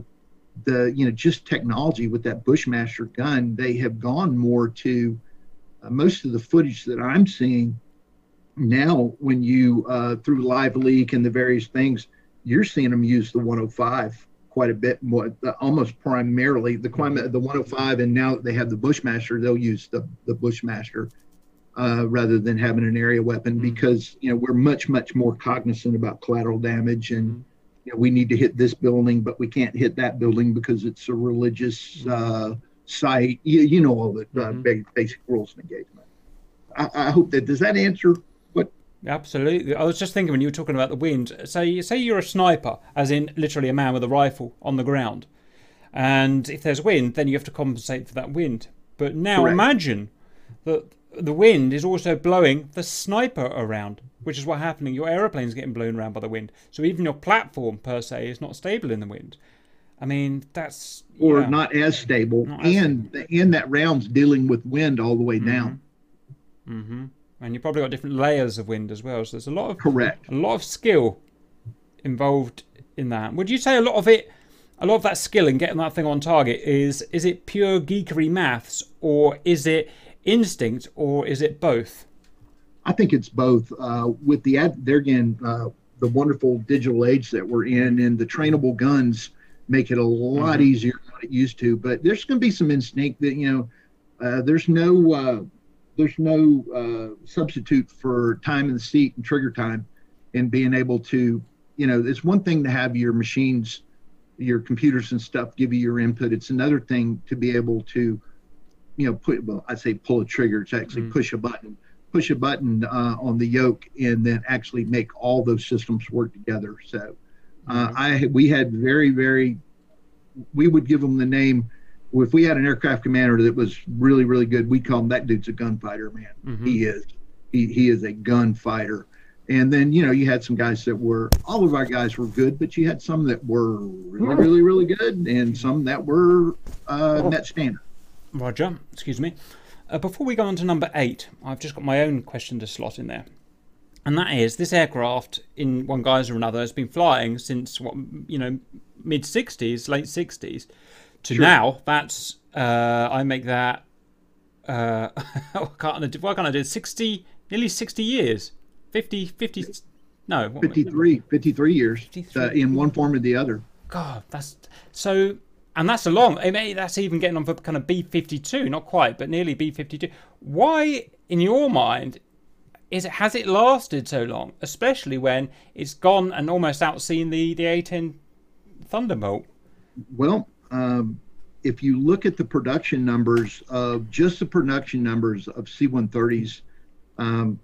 the you know just technology with that Bushmaster gun, they have gone more to uh, most of the footage that I'm seeing now. When you uh, through LiveLeak and the various things, you're seeing them use the 105 quite a bit more, almost primarily the the 105, and now that they have the Bushmaster, they'll use the the Bushmaster. Uh, rather than having an area weapon, mm-hmm. because you know we're much much more cognizant about collateral damage and mm-hmm you know, we need to hit this building, but we can't hit that building because it's a religious uh, site. You, you know all the uh, mm-hmm. basic rules of engagement. I, I, hope that does that answer what. Absolutely. I was just thinking when you were talking about the wind. Say, say you're a sniper, as in literally a man with a rifle on the ground, and if there's wind, then you have to compensate for that wind. But now Correct. imagine that the wind is also blowing the sniper around which is what happening. Your aeroplane's getting blown around by the wind. So even your platform per se is not stable in the wind. I mean, that's or yeah, not as stable, not as and stable. and that round's dealing with wind all the way mm-hmm. down. Mm-hmm. And you've probably got different layers of wind as well. So there's a lot of correct, a lot of skill involved in that. Would you say a lot of it, a lot of that skill in getting that thing on target is is it pure geekery maths or is it instinct or is it both? I think it's both. Uh, with the ad, there again, uh, the wonderful digital age that we're in, and the trainable guns make it a lot mm-hmm. easier than it used to. But there's going to be some instinct that you know. Uh, there's no uh, there's no uh, substitute for time in the seat and trigger time, and being able to you know it's one thing to have your machines, your computers and stuff give you your input. It's another thing to be able to you know put well I say pull a trigger. It's actually mm-hmm. push a button push a button uh, on the yoke and then actually make all those systems work together. So uh, mm-hmm. I we had very very we would give them the name if we had an aircraft commander that was really really good we'd call him that dude's a gunfighter man mm-hmm. he is he, he is a gunfighter and then you know you had some guys that were all of our guys were good but you had some that were really really really good and some that were uh, net standard roger excuse me uh, before we go on to number eight, I've just got my own question to slot in there. And that is this aircraft, in one guise or another, has been flying since what you know, mid '60s, late '60s, to sure. now. That's uh, I make that. Uh, what can't I do? What can I do? 60, nearly 60 years, 50, 50. No, 53, 53 years 53. Uh, in one form or the other. God, that's so and that's a long. That's even getting on for kind of B fifty two, not quite, but nearly B fifty two. Why, in your mind, is it has it lasted so long? Especially when it's gone and almost outseen the the A ten Thunderbolt. Well, um, if you look at the production numbers of just the production numbers of C one thirties, um,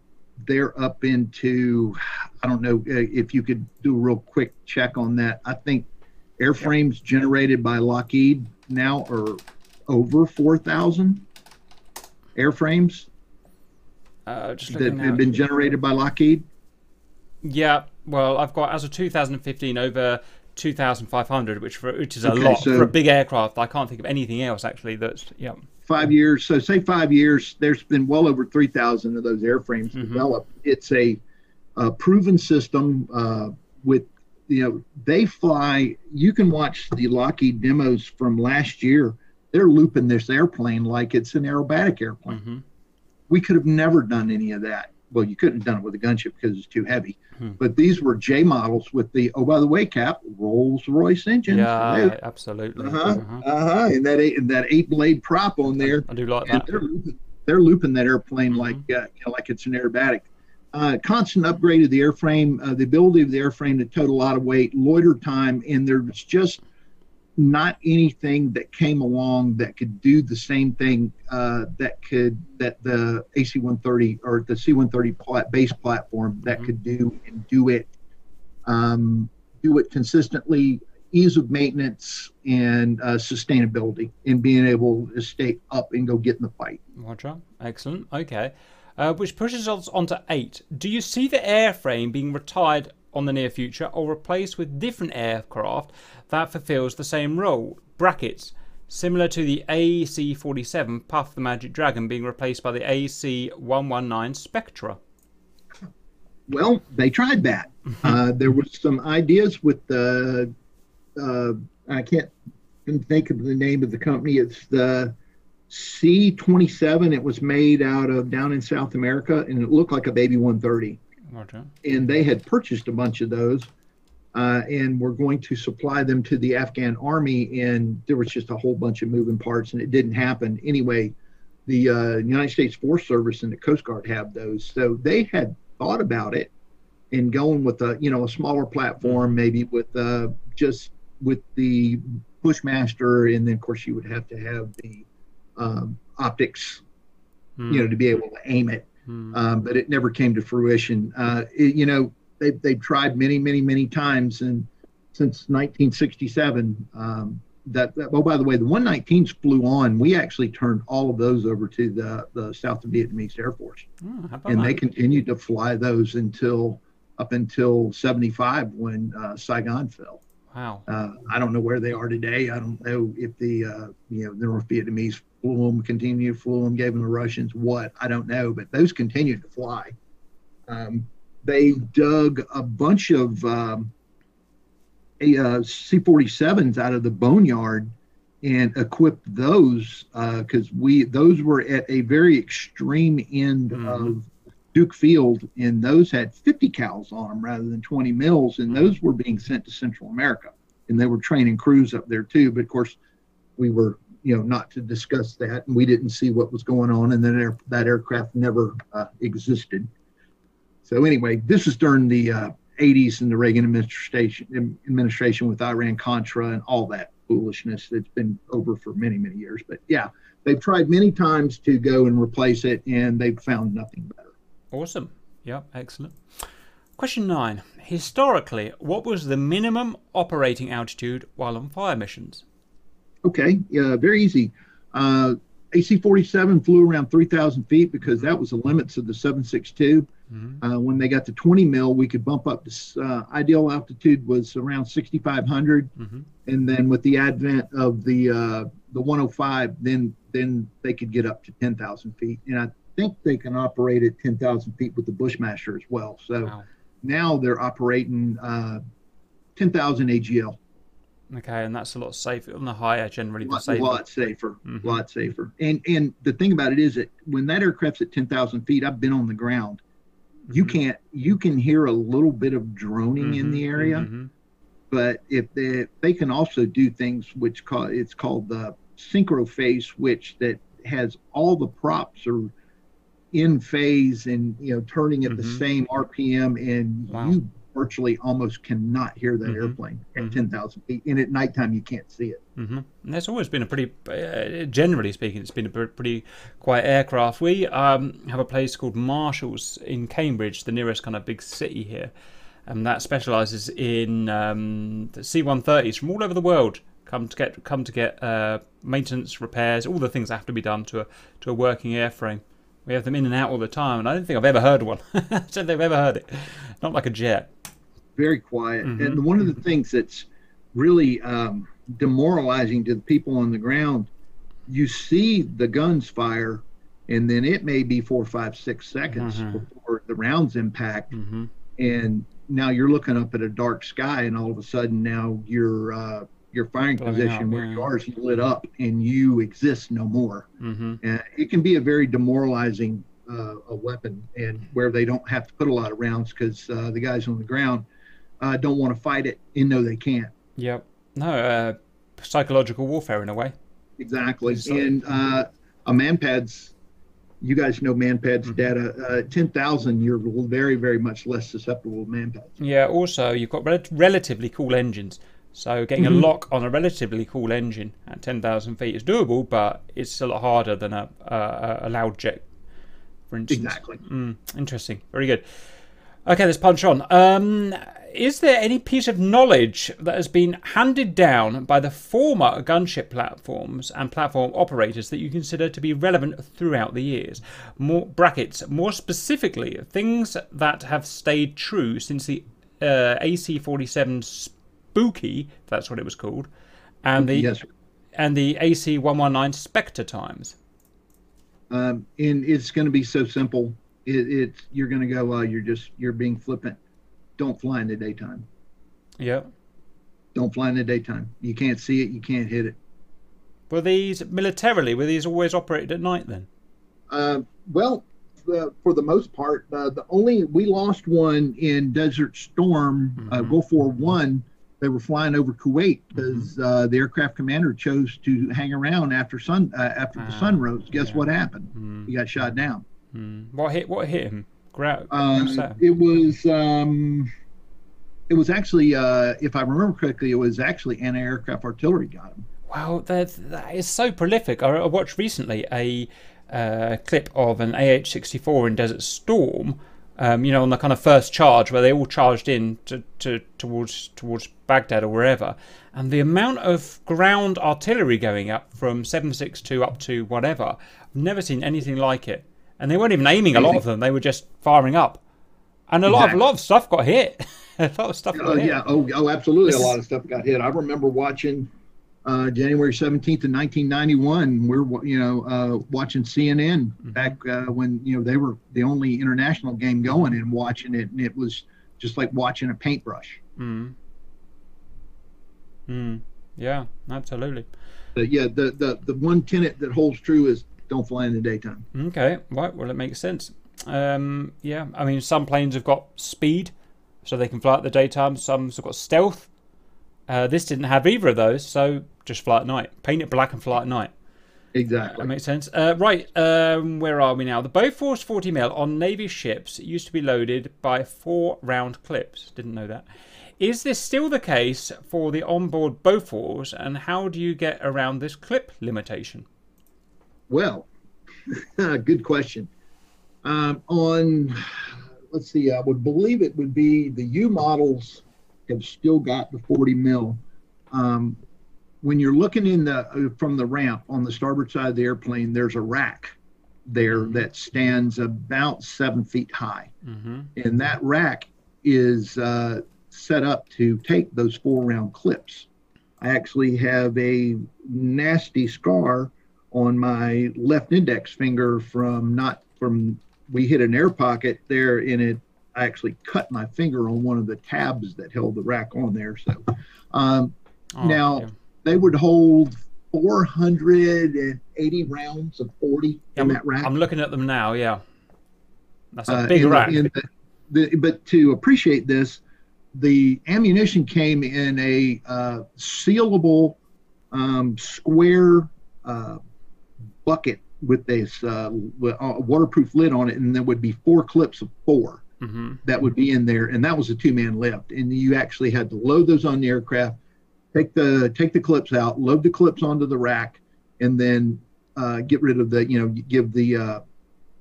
they're up into I don't know uh, if you could do a real quick check on that. I think Airframes generated by Lockheed now are over 4,000 airframes uh, that have been generated by Lockheed. Yeah, well, I've got as of 2015 over 2,500, which for, which is a okay, lot so for a big aircraft. I can't think of anything else actually that's yeah. Five years, so say five years. There's been well over 3,000 of those airframes mm-hmm. developed. It's a, a proven system uh, with you know, they fly. You can watch the Lockheed demos from last year. They're looping this airplane like it's an aerobatic airplane. Mm-hmm. We could have never done any of that. Well, you couldn't have done it with a gunship because it's too heavy. Mm-hmm. But these were J models with the oh by the way, Cap Rolls Royce engine. Yeah, absolutely. Uh huh. Uh-huh. uh-huh. And that eight and that eight blade prop on there. I do like that. They're, they're, looping that airplane mm-hmm. like uh, you know, like it's an aerobatic uh, constant upgrade of the airframe, uh, the ability of the airframe to tote a lot of weight, loiter time, and there's just not anything that came along that could do the same thing uh, that could that the AC-130 or the C-130 plat, base platform that mm-hmm. could do and do it um, do it consistently, ease of maintenance and uh, sustainability, and being able to stay up and go get in the fight. Roger, excellent. Okay uh, which pushes us on to eight. Do you see the airframe being retired on the near future or replaced with different aircraft that fulfills the same role? Brackets. Similar to the AC-47 Puff the Magic Dragon being replaced by the AC-119 Spectre. Well, they tried that. uh, there was some ideas with the uh, I can't think of the name of the company. It's the C27. It was made out of down in South America, and it looked like a baby 130. Okay. And they had purchased a bunch of those, uh, and were going to supply them to the Afghan army. And there was just a whole bunch of moving parts, and it didn't happen. Anyway, the uh, United States Forest Service and the Coast Guard have those, so they had thought about it and going with a you know a smaller platform, maybe with uh, just with the Bushmaster, and then of course you would have to have the um, optics, hmm. you know, to be able to aim it. Hmm. Um, but it never came to fruition. Uh, it, you know, they they've tried many, many, many times, and since 1967. Um, that, that, oh by the way the 119s flew on we actually turned all of those over to the the south vietnamese air force oh, and that? they continued to fly those until up until 75 when uh, saigon fell wow uh, i don't know where they are today i don't know if the uh, you know the north vietnamese flew them, continued to flew them, gave them the Russians what I don't know, but those continued to fly. Um, they dug a bunch of um, a uh, C-47s out of the boneyard and equipped those because uh, we those were at a very extreme end mm-hmm. of Duke Field, and those had 50 cals on them rather than 20 mils, and mm-hmm. those were being sent to Central America, and they were training crews up there too. But of course, we were you know not to discuss that, and we didn't see what was going on, and then air, that aircraft never uh, existed. So anyway, this is during the uh, 80s and the Reagan administration administration with Iran Contra and all that foolishness that's been over for many many years. But yeah, they've tried many times to go and replace it, and they've found nothing better. Awesome. Yeah, excellent. Question nine. Historically, what was the minimum operating altitude while on fire missions? Okay, yeah, very easy. Uh, AC 47 flew around 3,000 feet because that was the limits of the 762. Mm-hmm. Uh, when they got to 20 mil, we could bump up to uh, ideal altitude was around 6,500, mm-hmm. and then with the advent of the uh, the 105, then then they could get up to 10,000 feet, and I think they can operate at 10,000 feet with the Bushmaster as well. So wow. now they're operating uh, 10,000 AGL. Okay, and that's a lot safer on the higher generally. A lot, safer. lot safer, mm-hmm. lot safer. And and the thing about it is that when that aircraft's at 10,000 feet, I've been on the ground you mm-hmm. can't you can hear a little bit of droning mm-hmm, in the area mm-hmm. but if they they can also do things which call it's called the synchro phase which that has all the props are in phase and you know turning at the mm-hmm. same rpm and wow. you virtually almost cannot hear that mm-hmm. airplane at mm-hmm. 10,000 feet. And at nighttime, you can't see it. Mm-hmm. And that's always been a pretty, uh, generally speaking, it's been a pretty quiet aircraft. We um, have a place called Marshalls in Cambridge, the nearest kind of big city here. And that specialises in um, C-130s from all over the world come to get come to get uh, maintenance, repairs, all the things that have to be done to a to a working airframe. We have them in and out all the time, and I don't think I've ever heard one. I don't think I've ever heard it. Not like a jet very quiet. Mm-hmm. And one of the things that's really um, demoralizing to the people on the ground, you see the guns fire, and then it may be four, five, six seconds mm-hmm. before the rounds impact. Mm-hmm. And now you're looking up at a dark sky, and all of a sudden now your uh, your firing position where you are is lit up, and you exist no more. Mm-hmm. And it can be a very demoralizing uh, a weapon, and where they don't have to put a lot of rounds because uh, the guys on the ground uh, don't want to fight it and know they can't. Yep. No, uh, psychological warfare in a way. Exactly. And uh, a manpad's, you guys know manpad's mm-hmm. data. Uh, Ten thousand, you're very, very much less susceptible to manpads. Yeah. Also, you've got rel- relatively cool engines. So getting mm-hmm. a lock on a relatively cool engine at 10,000 feet is doable, but it's a lot harder than a, a, a loud jet, for instance. Exactly. Mm, interesting. Very good. Okay, let's punch on. Um, is there any piece of knowledge that has been handed down by the former gunship platforms and platform operators that you consider to be relevant throughout the years? More brackets, more specifically, things that have stayed true since the uh, AC-47 Spooky, that's what it was called, and the yes. and the AC-119 Spectre times. Um, and it's going to be so simple it, it's you're going to go, well, you're just you're being flippant. Don't fly in the daytime. Yeah. Don't fly in the daytime. You can't see it. You can't hit it. Were these militarily? Were these always operated at night then? Uh, well, uh, for the most part, uh, the only we lost one in Desert Storm, uh, mm-hmm. Gulf War One. They were flying over Kuwait because mm-hmm. uh, the aircraft commander chose to hang around after sun uh, after the sun ah, rose. Guess yeah. what happened? Mm-hmm. He got shot down. Mm. What hit? What hit him? Gra- um, it was. Um, it was actually, uh, if I remember correctly, it was actually anti-aircraft artillery got him. Wow, that, that is so prolific. I, I watched recently a uh, clip of an AH-64 in Desert Storm. Um, you know, on the kind of first charge where they all charged in to, to, towards towards Baghdad or wherever, and the amount of ground artillery going up from 762 up to whatever, I've never seen anything like it and they weren't even aiming a lot of them; they were just firing up, and a lot exactly. of a lot of stuff got hit. a lot of stuff. Oh yeah, oh oh absolutely, a lot of stuff got hit. I remember watching uh, January seventeenth of nineteen ninety one. We're you know uh, watching CNN mm-hmm. back uh, when you know they were the only international game going, and watching it, and it was just like watching a paintbrush. Mm-hmm. Mm. Yeah, absolutely. But yeah, the, the the one tenet that holds true is don't fly in the daytime. Okay, right. Well, it makes sense. Um, yeah, I mean, some planes have got speed, so they can fly at the daytime. Some have got stealth. Uh, this didn't have either of those, so just fly at night. Paint it black and fly at night. Exactly. That makes sense. Uh, right, um, where are we now? The Bofors 40 mil on Navy ships used to be loaded by four round clips. Didn't know that. Is this still the case for the onboard Bofors, and how do you get around this clip limitation? Well, good question. Um, on, let's see, I would believe it would be the U models have still got the 40 mil. Um, when you're looking in the uh, from the ramp on the starboard side of the airplane, there's a rack there mm-hmm. that stands about seven feet high, mm-hmm. and that rack is uh, set up to take those four round clips. I actually have a nasty scar on my left index finger from not from we hit an air pocket there and it I actually cut my finger on one of the tabs that held the rack on there. So um, oh, now yeah. they would hold 480 rounds of 40 yeah, in that rack. I'm looking at them now. Yeah, that's a uh, big uh, rack. The, the, but to appreciate this, the ammunition came in a uh, sealable um, square uh, bucket with this uh, waterproof lid on it, and there would be four clips of 4 mm-hmm. that would be in there, and that was a two-man lift. And you actually had to load those on the aircraft, take the take the clips out, load the clips onto the rack, and then uh, get rid of the you know give the, uh,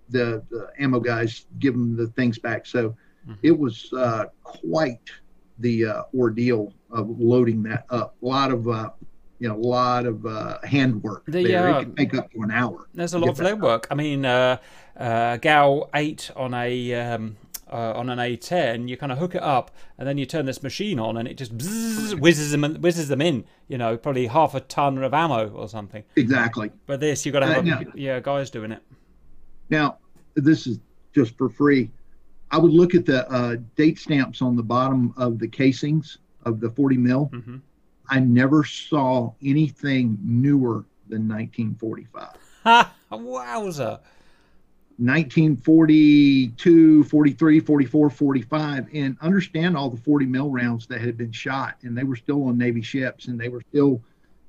the the ammo guys give them the things back. So mm-hmm. it was uh, quite the uh, ordeal of loading that up. A lot of uh, you know, a lot of uh, handwork the, there. Uh, it can take up to an hour. There's a lot of leg work. I mean, uh, uh, GAU 8 on a um, uh, on an A10, you kind of hook it up, and then you turn this machine on, and it just bzzz, whizzes them whizzes them in. You know, probably half a ton of ammo or something. Exactly. But this, you got to have uh, a, yeah, guys doing it. Now, this is just for free. I would look at the uh, date stamps on the bottom of the casings of the 40 mil. Mm-hmm. I never saw anything newer than 1945. Ha! Wowza. 1942, 43, 44, 45, and understand all the 40 mil rounds that had been shot, and they were still on Navy ships, and they were still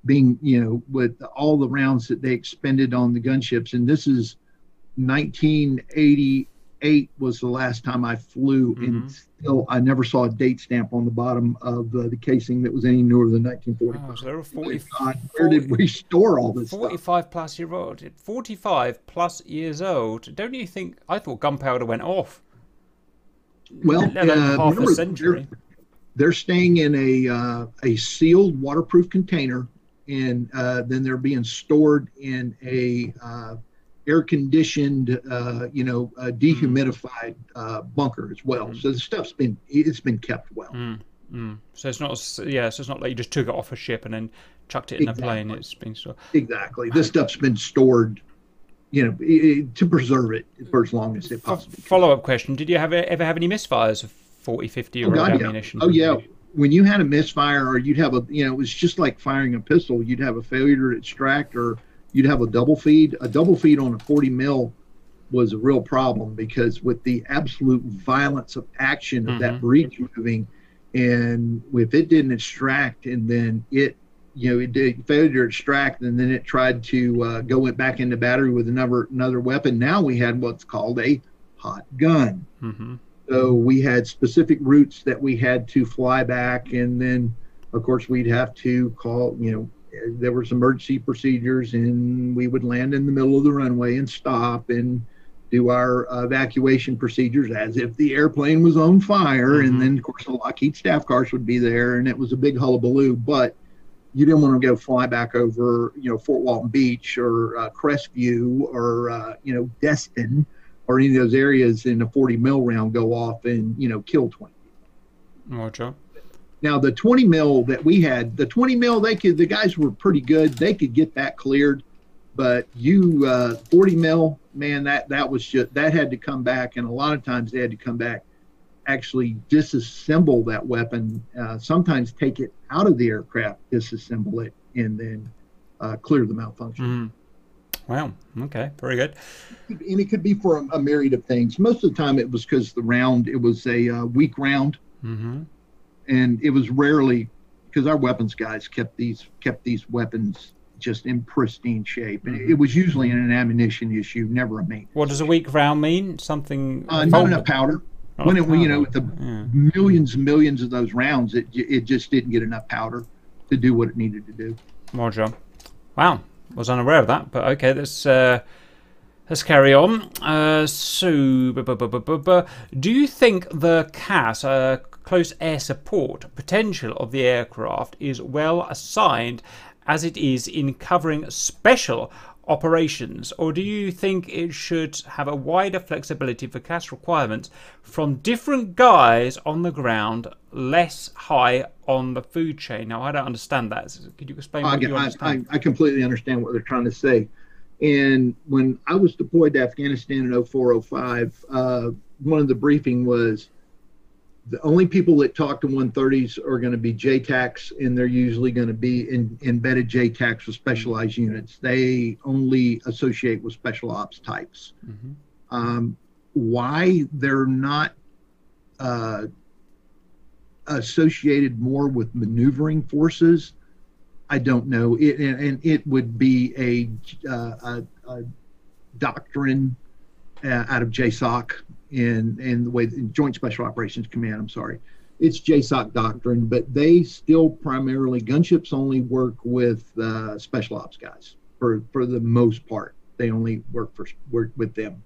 being, you know, with all the rounds that they expended on the gunships. And this is 1988 was the last time I flew, mm-hmm. and still I never saw a date stamp on the bottom of uh, the casing that was any newer than 1945. Oh, so there were 40, God, where 40, did we store all this 45 stuff? plus year old, 45 plus years old. Don't you think? I thought gunpowder went off. Well, uh, half a century. They're, they're, staying in a uh, a sealed waterproof container, and uh, then they're being stored in a uh, air conditioned, uh, you know, uh, dehumidified uh, bunker as well. Mm. So the stuff's been it's been kept well. Mm. Mm. So it's not yeah, so it's not like you just took it off a ship and then chucked it in exactly. a plane. It's been stored. Exactly. This stuff's been stored, you know, to preserve it for as long as it possibly. Follow up question: Did you have ever have any misfires of 40, 50 oh, God, ammunition? Yeah. Oh yeah. When you had a misfire, or you'd have a, you know, it was just like firing a pistol. You'd have a failure to extract, or you'd have a double feed. A double feed on a 40 mil was a real problem because with the absolute violence of action of mm-hmm. that breech moving, and if it didn't extract and then it, you know, it did failure to extract and then it tried to uh, go back into battery with another another weapon. Now we had what's called a hot gun. Mm-hmm. So we had specific routes that we had to fly back, and then of course we'd have to call, you know, there was emergency procedures and we would land in the middle of the runway and stop and do our evacuation procedures as if the airplane was on fire mm-hmm. and then of course the lockheed staff cars would be there and it was a big hullabaloo but you didn't want to go fly back over you know fort walton beach or uh, crestview or uh, you know destin or any of those areas in a 40 mil round go off and you know kill 20 people. Now the 20 mil that we had, the 20 mil, they could the guys were pretty good. They could get that cleared, but you uh, 40 mil, man, that that was just that had to come back, and a lot of times they had to come back actually disassemble that weapon, uh, sometimes take it out of the aircraft, disassemble it, and then uh, clear the malfunction. Mm. Wow. Okay. Very good. And it could be for a, a myriad of things. Most of the time, it was because the round it was a uh, weak round, Mm-hmm. And it was rarely because our weapons guys kept these kept these weapons just in pristine shape, and it, was usually an ammunition issue, never a maintenance. What does a weak round mean? Something. Uh, not enough powder. Not when it, enough you know, with the Yeah. millions and millions of those rounds, it it just didn't get enough powder to do what it needed to do. Roger. Wow, was unaware of that, but okay, let's uh, let's carry on. Uh, so, bu- bu- bu- do you think the CAS, uh, close air support potential of the aircraft, is well assigned as it is in covering special operations, or do you think it should have a wider flexibility for CAS requirements from different guys on the ground, less high on the food chain? Now, I don't understand that. Could you explain I, you I, I. I completely understand what they're trying to say. And when I was deployed to Afghanistan in 0405, uh, one of the briefing was the only people that talk to 130s are going to be JTACs, and they're usually going to be in, embedded JTACs with specialized units. They only associate with special ops types. Mhm. Um, why they're not uh, associated more with maneuvering forces, I don't know. It, and, and it would be a, uh, a, a doctrine uh, out of JSOC in, in the way Joint Special Operations Command. I'm sorry. It's JSOC doctrine, but they still primarily gunships only work with uh, special ops guys for for the most part. They only work for work with them.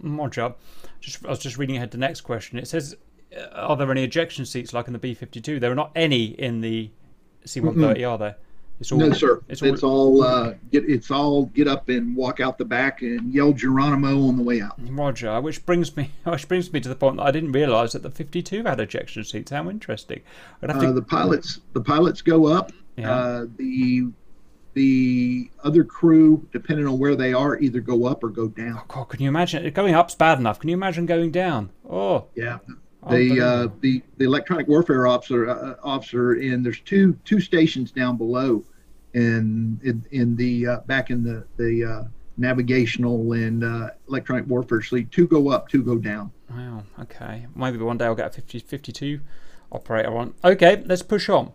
More job. Just, I was just reading ahead to the next question. It says, uh, "Are there any ejection seats like in the B-52?" There are not any in the C-130, are there? It's all, No, sir. It's It's all, all, uh, get it's all get up and walk out the back and yell Geronimo on the way out. Roger. Which brings me, which brings me to the point that I didn't realise that the 52 had ejection seats. How interesting. I'd have to Uh, the pilots the pilots go up. Yeah. Uh, the the other crew, depending on where they are, either go up or go down. Oh, God, can you imagine? Going up's bad enough. Can you imagine going down? Oh, Yeah. The uh, the the electronic warfare officer uh, officer and there's two two stations down below, and in, in the uh, back in the the uh, navigational and uh, electronic warfare suite, two go up, two go down. Wow, okay. Maybe one day I'll get a 50, 52 operator on. Okay, let's push on.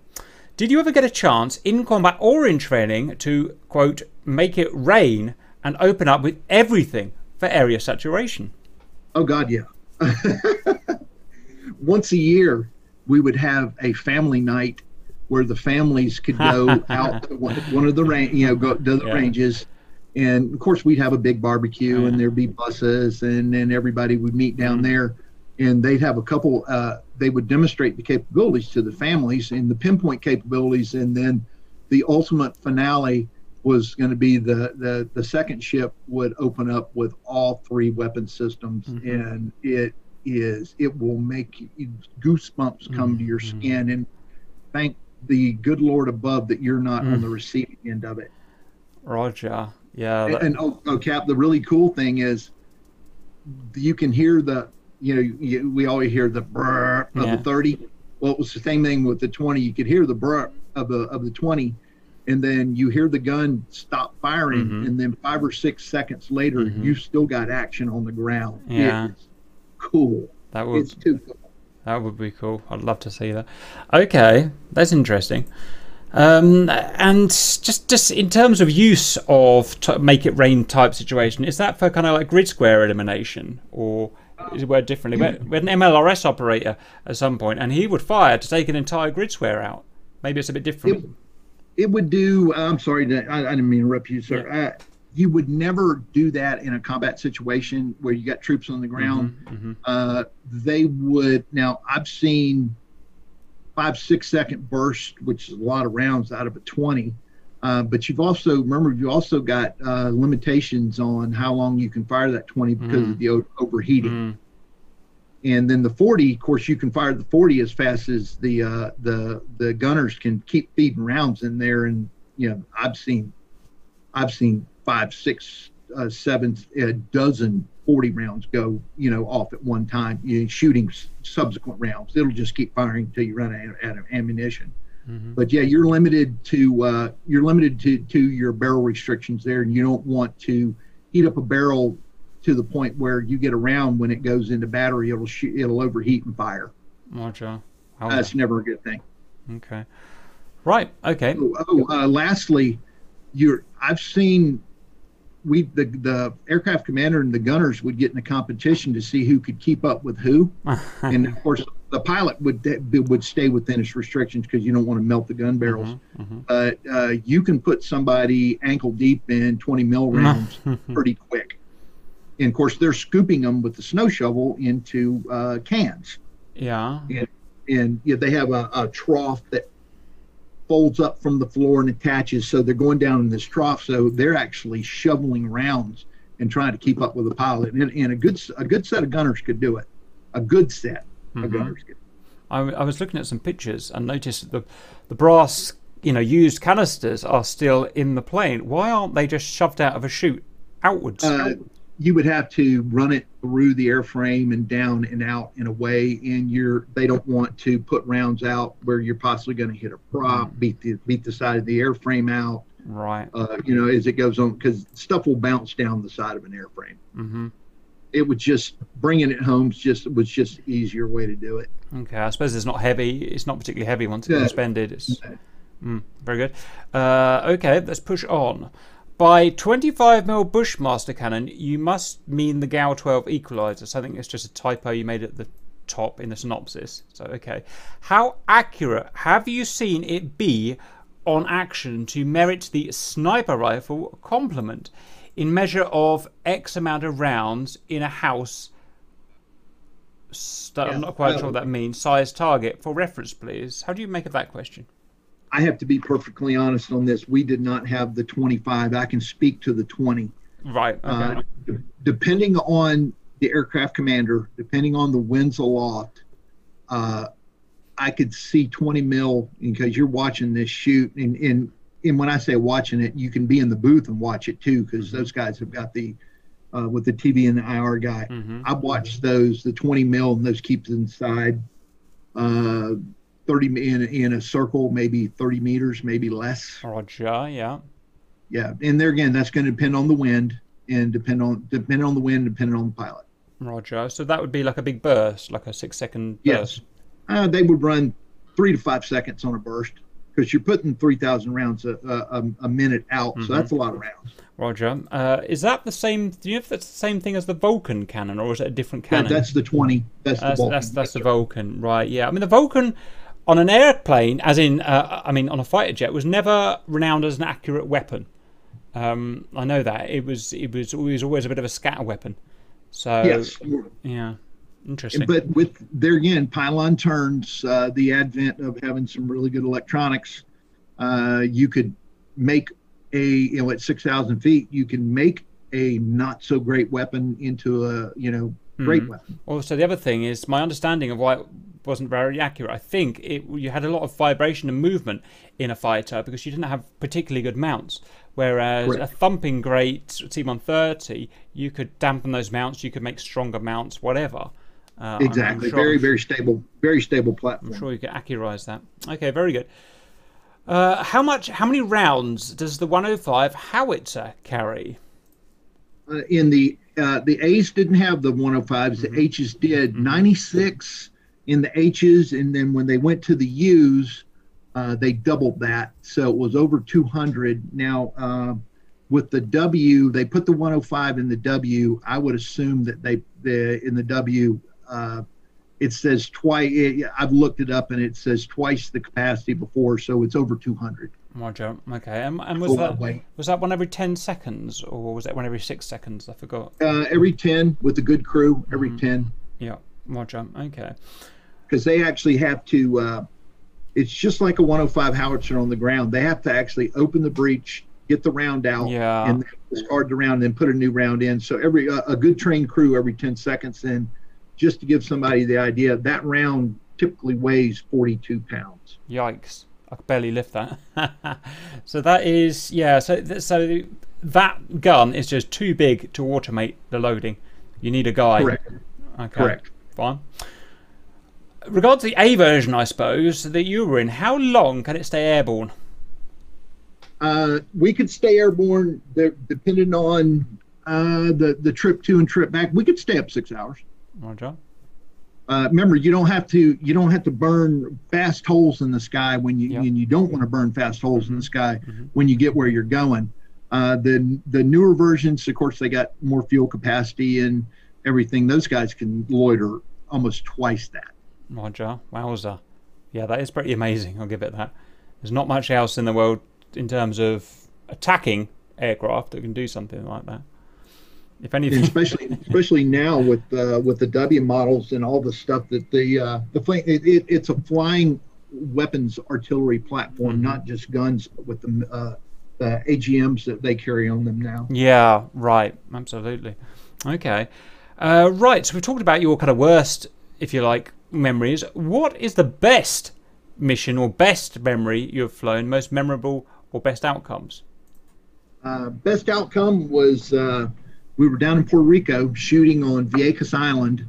Did you ever get a chance in combat or in training to, quote, make it rain and open up with everything for area saturation? Oh God, yeah. Once a year, we would have a family night where the families could go out to one, one of the range, you know, go to the Yeah. ranges, and of course we'd have a big barbecue, Yeah. and there'd be buses, and then everybody would meet down Mhm. there, and they'd have a couple. Uh, they would demonstrate the capabilities to the families and the pinpoint capabilities, and then the ultimate finale was going to be the, the the second ship would open up with all three weapon systems Mhm. and it is it will make you, goosebumps come to your Mhm. skin and thank the good lord above that you're not Mm. on the receiving end of it Roger. Yeah. and, that- and oh, oh cap the really cool thing is you can hear the you know you, we always hear the brr of Yeah. the 30 well it was the same thing with the 20 you could hear the brr of the of the 20 and then you hear the gun stop firing Mhm. and then five or six seconds later Mhm. you still got action on the ground Yeah. it's cool that would it's too cool That would be cool. I'd love to see that. Okay, that's interesting. Um, and just just in terms of use of t- make it rain type situation, is that for kind of like grid square elimination, or is it worded differently? We had, we had an MLRS operator at some point, and he would fire to take an entire grid square out. Maybe it's a bit different. it would do i'm sorry I, I didn't mean to interrupt you sir uh, you would never do that in a combat situation where you got troops on the ground. Mhm, uh, they would now i've seen five six second burst which is a lot of rounds out of a 20 uh, but you've also remember you also got uh, limitations on how long you can fire that 20 because Mhm. of the o- overheating. Mhm. and then the 40 of course you can fire the 40 as fast as the uh, the the gunners can keep feeding rounds in there. And you know i've seen i've seen five six uh, seven, a dozen 40 rounds go, you know, off at one time, you shooting subsequent rounds. It'll just keep firing until you run out, out of ammunition. Mm-hmm. But yeah, you're limited to uh, you're limited to to your barrel restrictions there, and you don't want to heat up a barrel to the point where you get around when it goes into battery, it'll sh- it'll overheat and fire. Gotcha. That's never a good thing. Okay. Right. Okay. Oh, oh uh, lastly, you're I've seen we the the aircraft commander and the gunners would get in a competition to see who could keep up with who, and of course the pilot would would stay within its restrictions because you don't want to melt the gun barrels. Mm-hmm, mm-hmm. But uh, you can put somebody ankle deep in 20 mil rounds pretty quick. And of course, they're scooping them with the snow shovel into uh, cans. Yeah. And, and yeah, they have a, a trough that folds up from the floor and attaches. So they're going down in this trough. So they're actually shoveling rounds and trying to keep up with the pilot. And, and a good a good set of gunners could do it. A good set mm-hmm. of gunners could. I, I was looking at some pictures and noticed that the the brass you know used canisters are still in the plane. Why aren't they just shoved out of a chute outwards? Uh, you would have to run it through the airframe and down and out in a way and you're they don't want to put rounds out where you're possibly going to hit a prop mm. beat the beat the side of the airframe out. Right. Uh, you know as it goes on because stuff will bounce down the side of an airframe. Mm-hmm. it would just bringing it home just was just easier way to do it. Okay i suppose it's not heavy it's not particularly heavy once it's suspended it's mm, very good. Uh, okay let's push on by 25mm Bushmaster cannon, you must mean the GAU 12 equalizer. So I think it's just a typo you made at the top in the synopsis. So, okay. How accurate have you seen it be on action to merit the sniper rifle compliment in measure of X amount of rounds in a house? Yeah, I'm not quite sure what that means. Size target for reference, please. How do you make of that question? I have to be perfectly honest on this. We did not have the 25. I can speak to the 20. Right. Uh, okay. Uh, depending on the aircraft commander, depending on the winds aloft, uh, I could see 20 mil because you're watching this shoot. And, and, and when I say watching it, you can be in the booth and watch it too because mm-hmm. those guys have got the uh, with the TV and the IR guy. Mm-hmm. I've watched those, the 20 mil, and those keeps inside. Uh, 30 in, in a circle, maybe 30 meters, maybe less. Roger, yeah. Yeah. And there again, that's going to depend on the wind and depend on depending on the wind, depending on the pilot. Roger. So that would be like a big burst, like a six second burst. Yes. Uh, they would run three to five seconds on a burst because you're putting 3,000 rounds a, a, a minute out. Mm-hmm. So that's a lot of rounds. Roger. Uh, is that the same? Do you know if that's the same thing as the Vulcan cannon, or is it a different cannon? Yeah, that's the 20. That's, that's the Vulcan. That's, that's the Vulcan, right? Yeah. I mean, the Vulcan on an airplane, as in, uh, I mean, on a fighter jet, was never renowned as an accurate weapon. Um, I know that it was. It was always always a bit of a scatter weapon. So yes, yeah, interesting. But with there again, pylon turns, uh, the advent of having some really good electronics, uh, you could make a you know at six thousand feet, you can make a not so great weapon into a you know great mm. weapon. Also, the other thing is my understanding of why wasn't very accurate. I think it you had a lot of vibration and movement in a fighter because you didn't have particularly good mounts. Whereas a thumping great C-130, you could dampen those mounts, you could make stronger mounts, whatever. Uh, exactly. I'm, I'm sure, very, very stable, very stable platform. I'm sure you could accurize that. Okay, very good. Uh, how much? How many rounds does the 105 howitzer carry? Uh, in the uh, the A's didn't have the 105s. Mm-hmm. The H's did. Mm-hmm. 96 in the H's, and then when they went to the U's, uh, they doubled that, so it was over 200. Now, uh, with the W, they put the 105 in the W. I would assume that they, the in the W, uh, it says twice. I've looked it up, and it says twice the capacity before, so it's over 200. Roger. Okay. And, and was that was that one every 10 seconds, or was that one every six seconds? I forgot. Uh, every 10 with a good crew. Every mm-hmm. 10. Yeah. Roger. Okay because they actually have to. Uh, it's just like a 105 howitzer on the ground. They have to actually open the breech, get the round out, yeah. and discard the round, and then put a new round in. So every uh, a good trained crew every 10 seconds. And just to give somebody the idea, that round typically weighs 42 pounds. Yikes! I could barely lift that. so that is yeah. So so that gun is just too big to automate the loading. You need a guy. Correct. Okay. Correct. Fine. Regards to the A version, I suppose that you were in, how long can it stay airborne? Uh, we could stay airborne, depending on uh, the the trip to and trip back. We could stay up six hours. Roger. Uh, remember, you don't have to you don't have to burn fast holes in the sky when you yep. and you don't want to burn fast holes in the sky mm-hmm. when you get where you're going. Uh, the the newer versions, of course, they got more fuel capacity and everything. Those guys can loiter almost twice that. Roger, wowza, yeah, that is pretty amazing. I'll give it that. There's not much else in the world in terms of attacking aircraft that can do something like that. If anything, especially especially now with uh, with the W models and all the stuff that the uh, the plane it, it, it's a flying weapons artillery platform, mm-hmm. not just guns but with the uh, the AGMs that they carry on them now. Yeah, right, absolutely. Okay, uh, right. So we've talked about your kind of worst, if you like, memories. What is the best mission or best memory you have flown? Most memorable or best outcomes? Uh, best outcome was uh, we were down in Puerto Rico shooting on Vieques Island,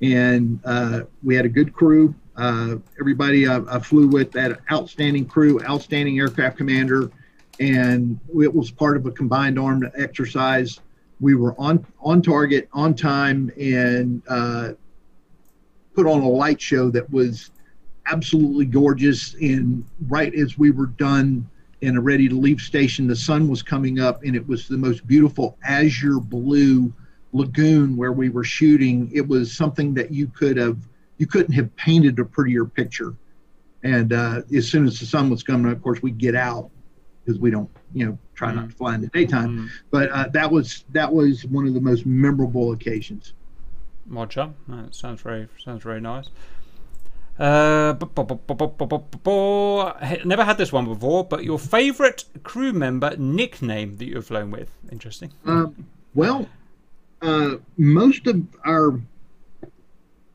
and uh, we had a good crew. Uh, everybody I, I, flew with that outstanding crew, outstanding aircraft commander, and it was part of a combined armed exercise. We were on on target, on time, and uh, put on a light show that was absolutely gorgeous. And right as we were done and a ready to leave station, the sun was coming up, and it was the most beautiful azure blue lagoon where we were shooting. It was something that you could have you couldn't have painted a prettier picture. And uh, as soon as the sun was coming, of course, we get out because we don't, you know, try mm-hmm. not to fly in the daytime. Mm-hmm. But uh, that was that was one of the most memorable occasions. Roger, that sounds very sounds very nice. Uh, never had this one before, but your favorite crew member nickname that you've flown with? Interesting. Um, well, uh, most of our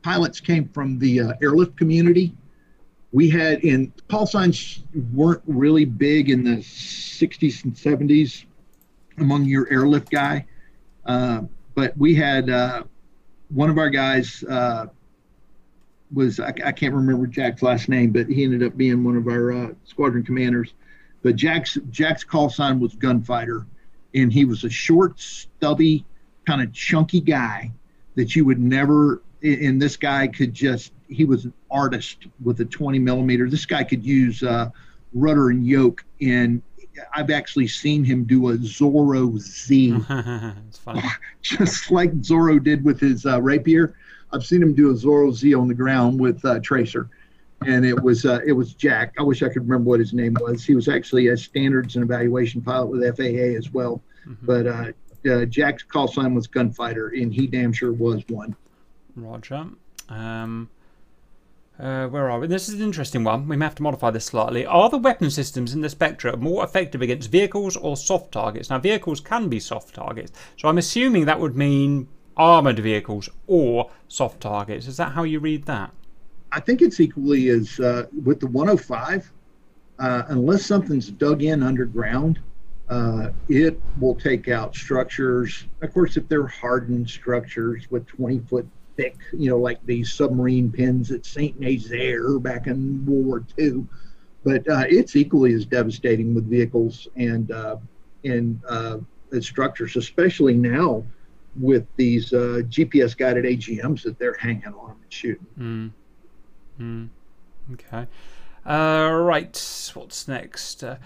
pilots came from the uh, airlift community. We had in call signs weren't really big in the 60s and 70s among your airlift guy, uh, but we had uh, one of our guys uh, was I, I, can't remember Jack's last name, but he ended up being one of our uh, squadron commanders. But Jack's Jack's call sign was gunfighter, and he was a short, stubby, kind of chunky guy that you would never. And this guy could just he was an artist with a 20 millimeter. This guy could use uh, rudder and yoke, and I've actually seen him do a Zorro Z, It's funny. just like Zorro did with his uh, rapier. I've seen him do a Zorro Z on the ground with uh, Tracer, and it was uh, it was Jack. I wish I could remember what his name was. He was actually a standards and evaluation pilot with FAA as well. Mm-hmm. But uh, uh, Jack's call sign was gunfighter, and he damn sure was one. Roger. Um, uh, where are we? This is an interesting one. We may have to modify this slightly. Are the weapon systems in the Spectre more effective against vehicles or soft targets? Now, vehicles can be soft targets, so I'm assuming that would mean armored vehicles or soft targets. Is that how you read that? I think it's equally as uh, with the 105. Uh, unless something's dug in underground, uh, it will take out structures. Of course, if they're hardened structures with 20 foot thick, you know, like these submarine pens at St. Nazaire back in World War II. But uh, it's equally as devastating with vehicles and uh, and uh, structures, especially now with these uh, GPS guided AGMs that they're hanging on and shooting. Mm. Mm. Okay. Uh, right. What's next? Uh,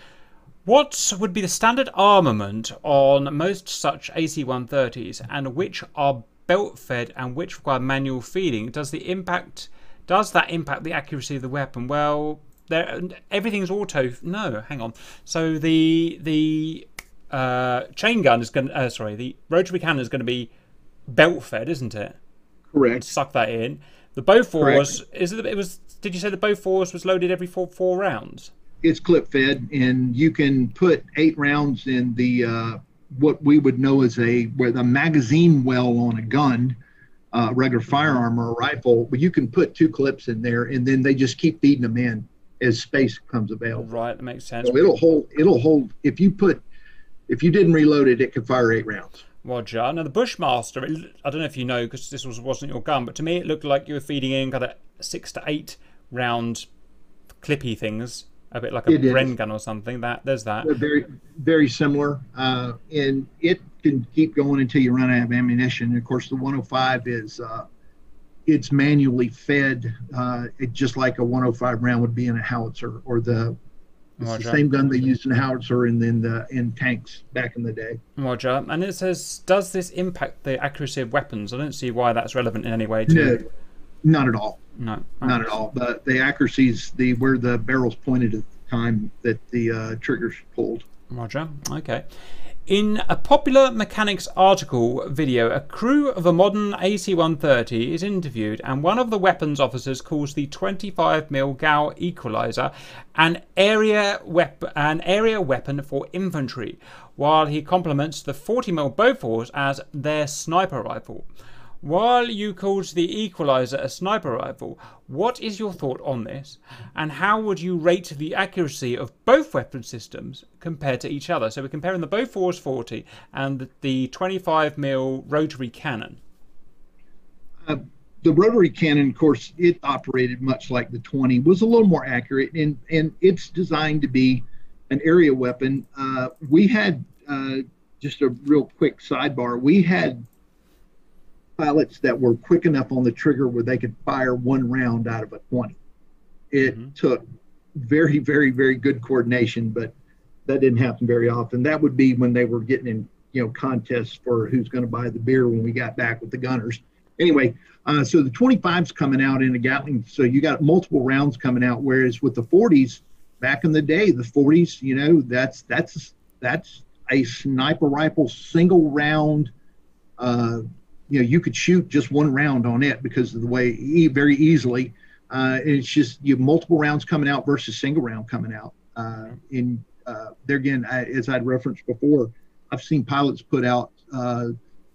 what would be the standard armament on most such AC-130s, and which are belt fed and which require manual feeding, does the impact does that impact the accuracy of the weapon? Well, there everything's auto. No, hang on. So the the uh, chain gun is going. to, Uh, sorry, the rotary cannon is going to be belt fed, isn't it? Correct. Suck that in. The Bofors is it? It was. Did you say the Bofors was loaded every four four rounds? It's clip fed, and you can put eight rounds in the uh, what we would know as a where the magazine well on a gun, uh, regular firearm or a rifle, but you can put two clips in there, and then they just keep feeding them in. as space comes available. Right, that makes sense. So it'll hold. It'll hold. If you put, if you didn't reload it, it could fire eight rounds. Roger. Now the Bushmaster, it, I don't know if you know because this was wasn't your gun, but to me it looked like you were feeding in kind of six to eight round clippy things, a bit like a Bren gun or something. That there's that. They're very very similar, uh, and it can keep going until you run out of ammunition. And of course, the 105 is uh, it's manually fed, uh, it, just like a 105 round would be in a howitzer or the it's the same gun they used in howitzer and then the in tanks back in the day. Roger. And it says, does this impact the accuracy of weapons? I don't see why that's relevant in any way. To no, not at all. No, not at all. But the accuracies, the where the barrels pointed at the time that the uh, triggers pulled. Roger. Okay. In a popular mechanics article video, a crew of a modern AC-130 is interviewed, and one of the weapons officers calls the 25mm GAU equalizer an area, wep- an area weapon for infantry, while he compliments the 40mm Bofors as their sniper rifle. While you called the Equalizer a sniper rifle, what is your thought on this? And how would you rate the accuracy of both weapon systems compared to each other? So we're comparing the Bofors 40 and the 25mm rotary cannon. Uh, the rotary cannon, of course, it operated much like the 20, was a little more accurate, and, and it's designed to be an area weapon. Uh, we had, uh, just a real quick sidebar, we had pilots that were quick enough on the trigger where they could fire one round out of a 20. It mm-hmm. took very, very, very good coordination, but that didn't happen very often. That would be when they were getting in, you know, contests for who's going to buy the beer when we got back with the gunners. Anyway, uh, so the 25's coming out in a Gatling, so you got multiple rounds coming out. Whereas with the 40s, back in the day, the 40s, you know, that's that's that's a sniper rifle single round uh, you know you could shoot just one round on it because of the way very easily. Uh, it's just you have multiple rounds coming out versus single round coming out. Uh, in uh, there again, I, as I'd referenced before, I've seen pilots put out uh,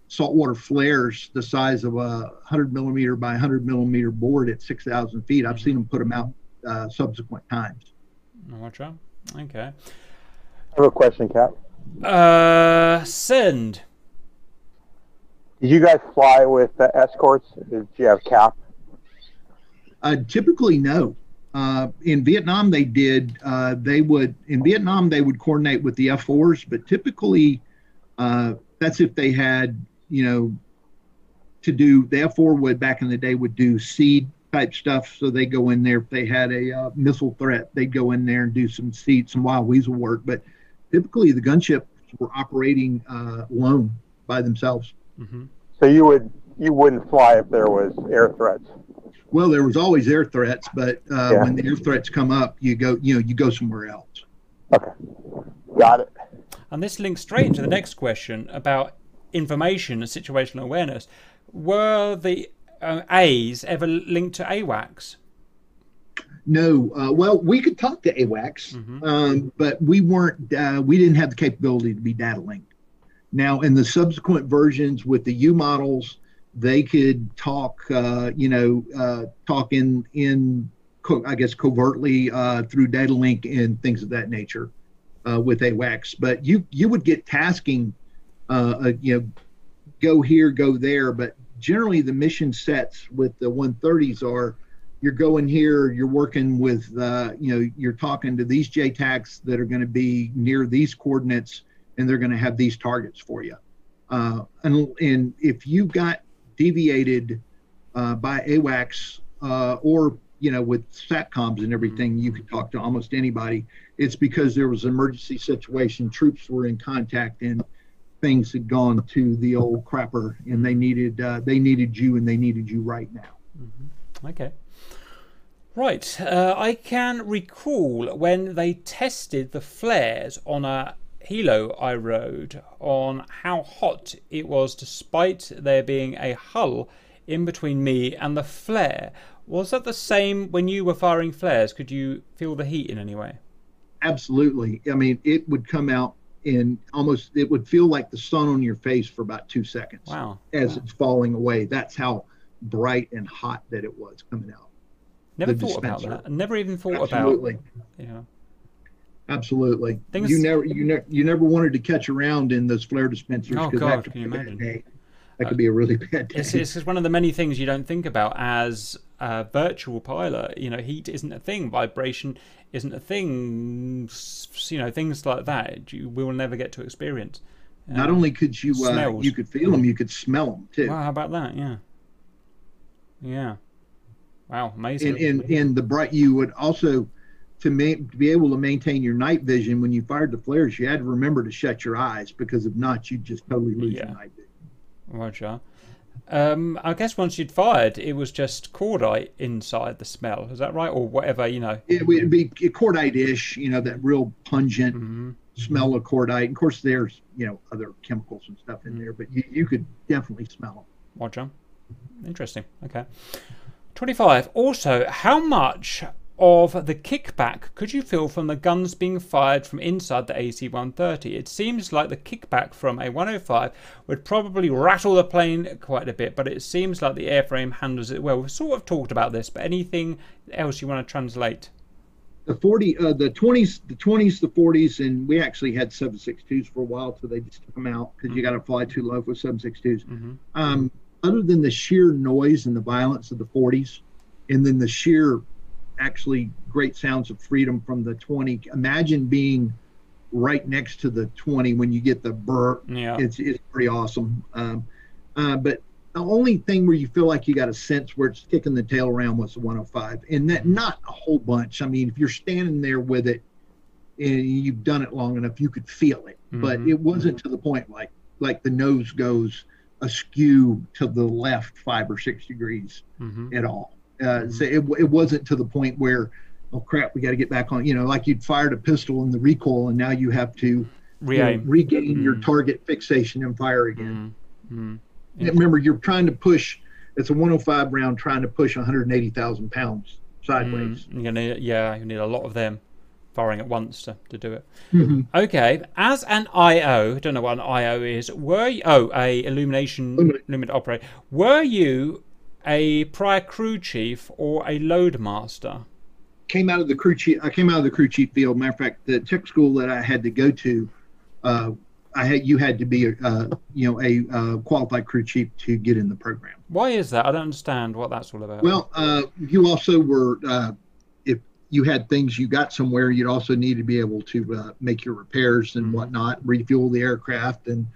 saltwater flares the size of a 100 millimeter by 100 millimeter board at 6,000 feet. I've seen them put them out uh, subsequent times. Watch out. Okay. I have a question, Cap. Uh, send. Did you guys fly with uh, escorts? Did you have cap? Uh, typically, no. Uh, in Vietnam, they did. Uh, they would in Vietnam they would coordinate with the F4s, but typically uh, that's if they had you know to do the F4 would back in the day would do SEAD type stuff. So they go in there if they had a uh, missile threat, they'd go in there and do some SEAD, some wild weasel work. But typically, the gunships were operating alone by themselves. Mm-hmm. So you would you wouldn't fly if there was air threats. Well, there was always air threats, but uh, yeah. when the air threats come up, you go you know you go somewhere else. Okay, got it. And this links straight into the next question about information and situational awareness. Were the uh, A's ever linked to AWACS? No. Uh, well, we could talk to AWACS, mm-hmm. um, but we weren't. Uh, we didn't have the capability to be data linked. Now, in the subsequent versions with the U models, they could talk, uh, you know, uh, talk in in I guess covertly uh, through data link and things of that nature uh, with AWACS. But you you would get tasking, uh, uh, you know, go here, go there. But generally, the mission sets with the 130s are you're going here, you're working with, you know, you're talking to these JTACs that are going to be near these coordinates and they're going to have these targets for you. Uh, and, and if you got deviated uh, by AWACS uh, or you know with satcoms and everything, you could talk to almost anybody. It's because there was an emergency situation, troops were in contact, and things had gone to the old crapper, and they needed uh, they needed you, and they needed you right now. Mm-hmm. Okay. Right, uh, I can recall when they tested the flares on a helo I rode on how hot it was despite there being a hull in between me and the flare. Was that the same when you were firing flares? Could you feel the heat in any way? Absolutely. I mean, it would come out in almost, it would feel like the sun on your face for about two seconds. Wow. As wow. it's falling away. That's how bright and hot that it was coming out. Never the thought about that. Never even thought Absolutely. about. Yeah. Absolutely. Things- You never, you never, you never wanted to catch around in those flare dispensers Oh, God, that could can be you a imagine? day. That could be a really bad day. It's, it's one of the many things you don't think about as a virtual pilot. You know, heat isn't a thing, vibration isn't a thing. You know, things like that you will never get to experience. Not only could you, uh, you could feel them, you could smell them too. Wow, how about that? Yeah. Yeah. Wow, amazing. And, and and the bright, you would also to, ma- to be able to maintain your night vision when you fired the flares, you had to remember to shut your eyes because if not, you'd just totally lose Yeah. your night vision. Roger. Um, I guess once you'd fired, it was just cordite inside the smell. Is that right, or whatever? You know. It would be cordite-ish, you know, that real pungent hmm smell of cordite. And Of course, there's you know other chemicals and stuff in there, but you, you could definitely smell them. Roger. Interesting. Okay. 25. Also, how much of the kickback could you feel from the guns being fired from inside the AC 130? It seems like the kickback from a 105 would probably rattle the plane quite a bit, but it seems like the airframe handles it well. We've sort of talked about this, but anything else you want to translate? the 40 uh, the 20s the 20s the 40s and we actually had 762s for a while so they just took them out because you got to fly too low for 762s Mm-hmm. um, other than the sheer noise and the violence of the 40s and then the sheer actually great sounds of freedom from the 20 imagine being right next to the 20 when you get the burr Yeah. it's, it's pretty awesome. Um, uh, but the only thing where you feel like you got a sense where it's kicking the tail around was the 105 and that not a whole bunch. I mean if you're standing there with it and you've done it long enough you could feel it. But Mhm. it wasn't to the point like like the nose goes askew to the left five or six degrees hmm at all uh, so it, it wasn't to the point where oh crap we got to get back on you know like you'd fired a pistol in the recoil and now you have to you know, Re-aim. regain your Mm. target fixation and fire again Mm. Mm. and remember, you're trying to push. It's a 105 round trying to push 180,000 pounds sideways. Mm. You're need, yeah, you need a lot of them firing at once to, to do it. Mhm. Okay, as an IO, I don't know what an IO is. Were you, oh a illumination Illuminate. operator? Were you a prior crew chief or a loadmaster? Came out of the crew chief. I came out of the crew chief field. Matter of fact, the tech school that I had to go to, uh, I had you had to be a uh, you know a uh, qualified crew chief to get in the program. Why is that? I don't understand what that's all about. Well, uh, you also were uh, if you had things you got somewhere, you'd also need to be able to uh, make your repairs and Mhm. whatnot, refuel the aircraft, and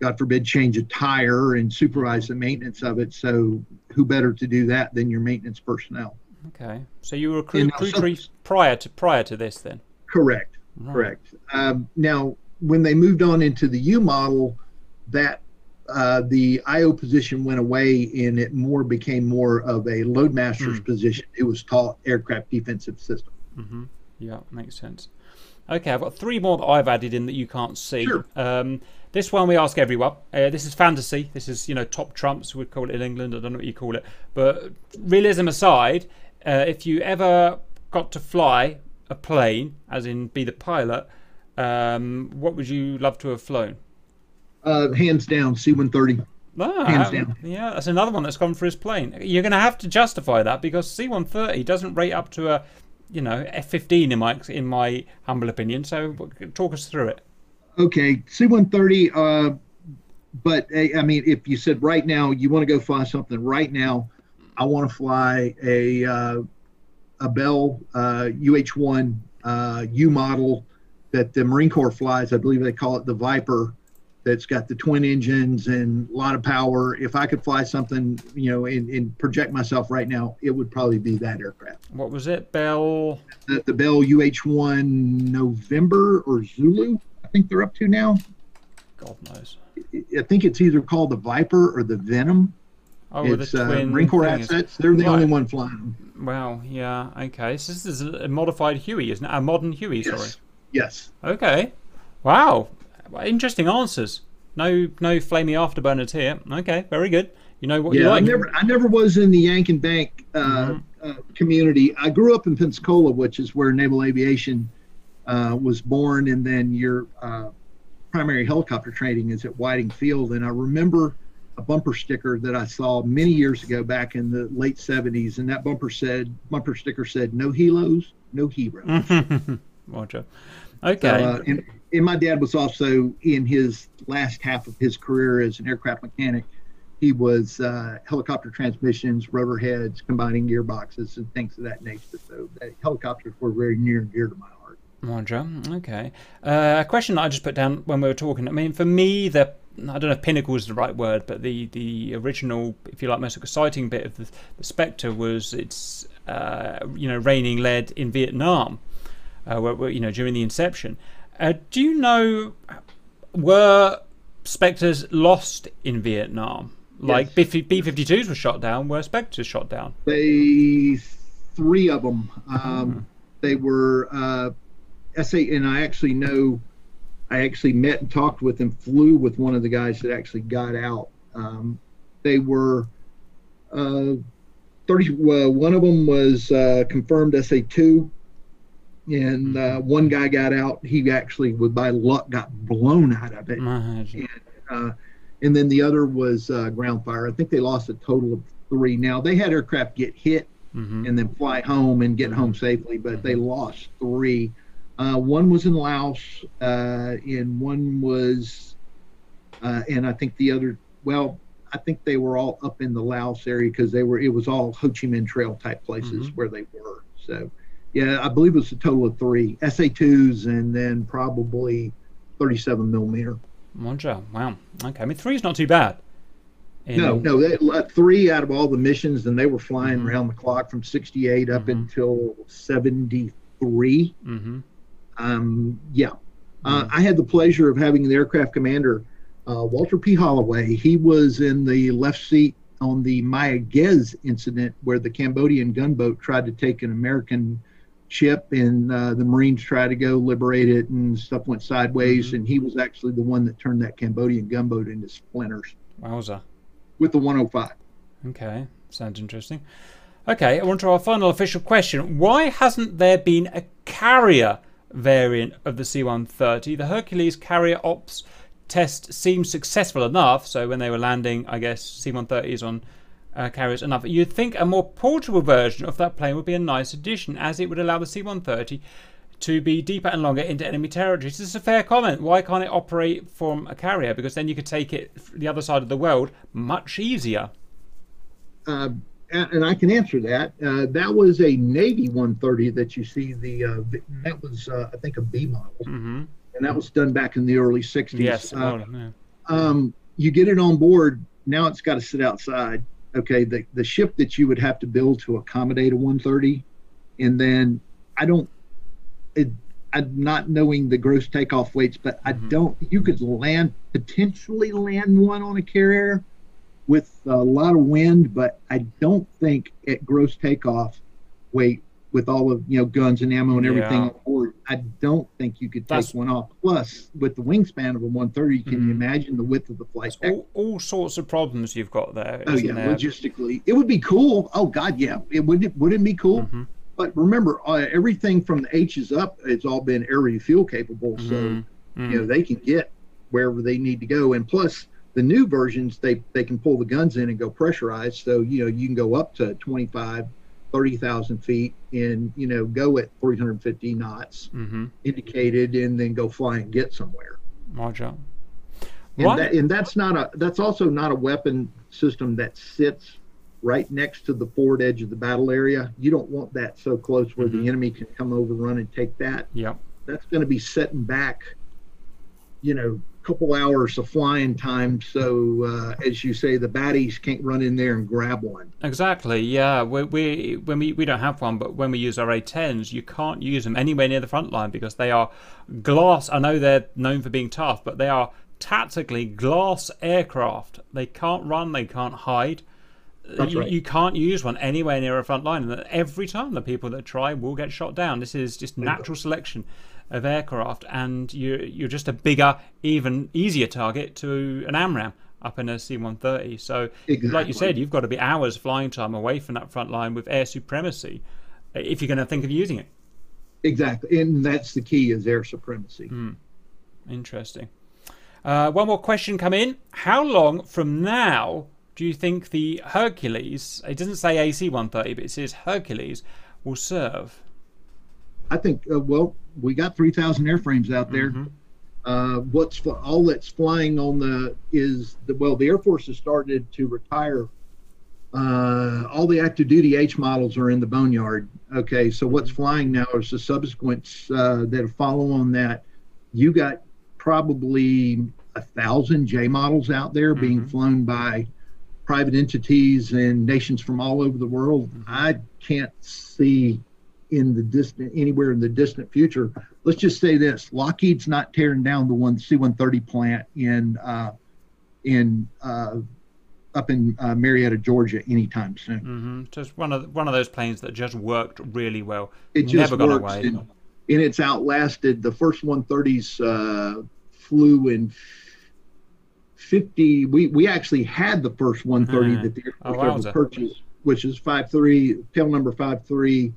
God forbid change a tire and supervise the maintenance of it. So, who better to do that than your maintenance personnel? okay, so you were a crew, crew chief prior to prior to this, then. Correct. Right. Correct. Um, now, when they moved on into the U model, that uh, the IO position went away and it more became more of a load master's Hmm. position. It was taught aircraft defensive system. hmm Yeah, makes sense. Okay, I've got three more that I've added in that you can't see. Sure. Um, this one we ask everyone. Uh, this is fantasy. This is you know top trumps. We'd call it in England. I don't know what you call it. But realism aside, uh, if you ever got to fly a plane, as in be the pilot, um, what would you love to have flown? Uh, hands down, C-130. Ah, Hands um, down. Yeah, that's another one that's gone for his plane. You're going to have to justify that because C-130 doesn't rate up to a, you know, F-15 in my in my humble opinion. So talk us through it. Okay, C-130. Uh, but I mean, if you said right now you want to go fly something right now, I want to fly a uh, a Bell uh, UH-1 uh, U model that the Marine Corps flies. I believe they call it the Viper. That's got the twin engines and a lot of power. If I could fly something, you know, and, and project myself right now, it would probably be that aircraft. What was it, Bell? The, the Bell UH-1 November or Zulu, I think they're up to now. God knows. I think it's either called the Viper or the Venom. Oh, it's the uh, Marine Corps thing is- assets. They're the Right. only one flying them. Wow. Yeah. Okay. So this is a modified Huey, isn't it? A modern Huey. Sorry. Yes. Yes. Okay. Wow. Interesting answers. No, no flaming afterburners here. Okay. Very good. You know what you Yeah, I never, I never was in the Yank and Bank uh, Mhm. uh, community. I grew up in Pensacola, which is where naval aviation uh, was born, and then your uh, primary helicopter training is at Whiting Field. And I remember a bumper sticker that I saw many years ago back in the late 70s, and that bumper said bumper sticker said no helos, no heroes. Roger. Okay. Uh, and, and my dad was also in his last half of his career as an aircraft mechanic. He was uh, helicopter transmissions, rotor heads, combining gearboxes, and things of that nature. So that, helicopters were very near and dear to my. Roger. Okay. Uh, a question that I just put down when we were talking. I mean, for me, the I don't know if pinnacle is the right word, but the the original, if you like, most exciting bit of the, the Spectre was its uh, you know reigning lead in Vietnam, uh, where, where, you know during the inception. Uh, do you know were Spectres lost in Vietnam? Like Yes. B fifty twos were shot down, were Spectres shot down? They three of them. Um, They were uh, SA, and I actually know. I actually met and talked with and flew with one of the guys that actually got out. Um, they were uh, thirty. Uh, one of them was uh, confirmed SA two, and uh, one guy got out. He actually, with by luck, got blown out of it Imagine. uh, and then the other was uh, ground fire. I think they lost a total of three. Now they had aircraft get hit Mhm. and then fly home and get home safely, but they lost three. Uh, one was in Laos, uh, and one was, uh, and I think the other. Well, I think they were all up in the Laos area because they were. It was all Ho Chi Minh Trail type places Mhm. where they were. So, yeah, I believe it was a total of three SA twos, and then probably 37 millimeter. Roger. Wow. Okay. I mean, three is not too bad. In- No, no, they, uh, three out of all the missions, and they were flying Mhm. around the clock from '68 up Mhm. until '73. Um, yeah, uh, Mhm. I had the pleasure of having the aircraft commander, uh, Walter P. Holloway. He was in the left seat on the Mayaguez incident, where the Cambodian gunboat tried to take an American ship, and uh, the Marines tried to go liberate it, and stuff went sideways. Mhm. And he was actually the one that turned that Cambodian gunboat into splinters Wowza. with the 105. Okay, sounds interesting. Okay, on to our final official question. Why hasn't there been a carrier variant of the C 130? The Hercules carrier ops test seems successful enough, so when they were landing, I guess C 130s on uh, carriers enough. You'd think a more portable version of that plane would be a nice addition, as it would allow the C 130 to be deeper and longer into enemy territory. This is a fair comment. Why can't it operate from a carrier? Because then you could take it the other side of the world much easier. uh, and I can answer that. Uh, that was a Navy 130 that you see. The uh, that was uh, I think a B model, hmm and that was done back in the early 60s. Yes. Uh, yeah. um, you get it on board. Now it's got to sit outside. Okay, the the ship that you would have to build to accommodate a 130, and then I don't. It, I'm not knowing the gross takeoff weights, but I Mhm. don't. You could land potentially land one on a carrier with a lot of wind, but I don't think at gross takeoff weight with all of you know guns and ammo and everything Yeah. on board, I don't think you could take That's- one off. Plus, with the wingspan of a 130, can you Mhm. imagine the width of the flight deck? all, all sorts of problems you've got there. Oh yeah, there? logistically, it would be cool. Oh God, yeah, it would. It wouldn't be cool. Mhm, But remember, uh, everything from the H's up, it's all been air refuel capable, so mhm. you know they can get wherever they need to go. And plus, the new versions, they they can pull the guns in and go pressurized, so you know you can go up to 25, 30,000 feet and you know go at 350 knots Mhm. indicated, and then go fly and get somewhere. Roger. And, that, and that's not a that's also not a weapon system that sits right next to the forward edge of the battle area. You don't want that so close where Mhm. the enemy can come over, run, and take that. Yep. That's going to be setting back, you know, couple hours of flying time. So uh, as you say, the baddies can't run in there and grab one. Exactly. Yeah. We, we when we we don't have one, but when we use our A10s, you can't use them anywhere near the front line because they are glass. I know they're known for being tough, but they are tactically glass aircraft. They can't run. They can't hide. You, right. you can't use one anywhere near a front line, and every time the people that try will get shot down. This is just natural selection of aircraft, and you you're just a bigger, even easier target to an AMRAAM up in a C-130. So, like you said, you've got to be hours flying time away from that front line with air supremacy uh, if you're going to think of using it. Exactly, and that's the key is air supremacy. Hmm. Interesting. Uh, one more question come in. How long from now do you think the Hercules, it doesn't say AC 130, but it says Hercules, will serve? I think, uh, well, we got 3,000 airframes out there. Mm-hmm. Uh, what's all that's flying on the is the well, the Air Force has started to retire. Uh, all the active duty H models are in the boneyard. Okay, so what's mm-hmm. flying now is the subsequents uh, that follow on that. You got probably a thousand J models out there mm-hmm. being flown by private entities and nations from all over the world. I can't see in the distant anywhere in the distant future. Let's just say this: Lockheed's not tearing down the one C-130 plant in uh, in uh, up in uh, Marietta, Georgia, anytime soon. Mm-hmm. Just one of one of those planes that just worked really well. It just Never gone away. And, and, it's outlasted the first 130s uh, flew in 50 we we actually had the first 130 mm-hmm. that the Air Force oh, ever purchased which is 53 tail number 53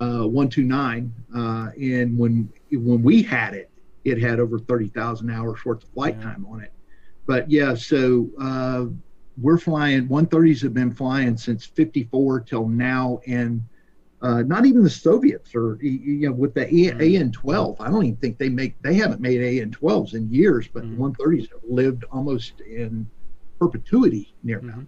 uh, 129 uh, and when when we had it it had over 30,000 hours worth of flight yeah. time on it but yeah so uh, we're flying 130s have been flying since 54 till now and uh, not even the Soviets or you know with the AN 12. I don't even think they make they haven't made AN 12s in years, but mm-hmm. 130s have lived almost in perpetuity near now.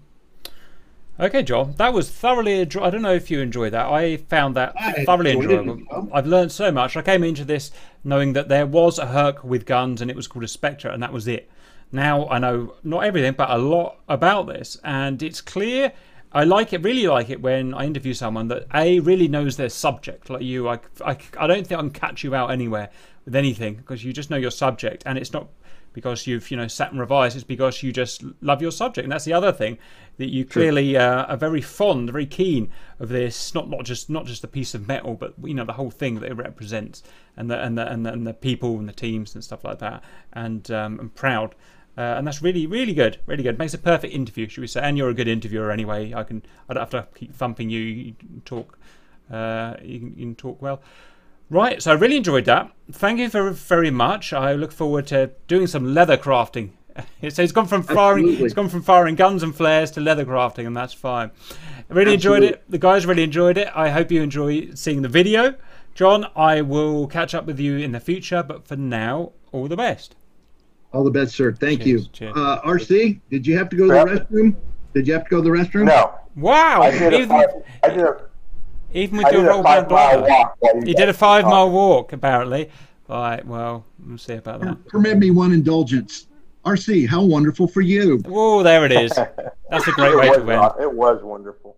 Okay, John, that was thoroughly. I don't know if you enjoyed that. I found that I thoroughly enjoyable. It, I've learned so much. I came into this knowing that there was a Herc with guns and it was called a Spectre, and that was it. Now I know not everything, but a lot about this, and it's clear I like it, really like it when I interview someone that A, really knows their subject, like you. I, I, I don't think I can catch you out anywhere with anything because you just know your subject and it's not because you've you know sat and revised it's because you just love your subject and that's the other thing that you clearly uh, are very fond very keen of this not not just not just a piece of metal but you know the whole thing that it represents and the and the and the, and the people and the teams and stuff like that and um, I'm proud uh, and that's really, really good. Really good. Makes a perfect interview, should we say? And you're a good interviewer anyway. I can. I don't have to keep thumping you. You talk. Uh, you, can, you can talk well. Right. So I really enjoyed that. Thank you very, very much. I look forward to doing some leather crafting. so it's gone from firing. Absolutely. It's gone from firing guns and flares to leather crafting, and that's fine. I really Absolutely. enjoyed it. The guys really enjoyed it. I hope you enjoy seeing the video. John, I will catch up with you in the future, but for now, all the best. All the best, sir. Thank cheers, you. Cheers. Uh, RC, did you have to go to the restroom? Did you have to go to the restroom? No. Wow. I did even, a five, I did a, even with I your roll down walk. You did a five mile walk, apparently. All right, well, we'll see about that. Permit me one indulgence. RC, how wonderful for you. Oh, there it is. That's a great way to win. It was wonderful.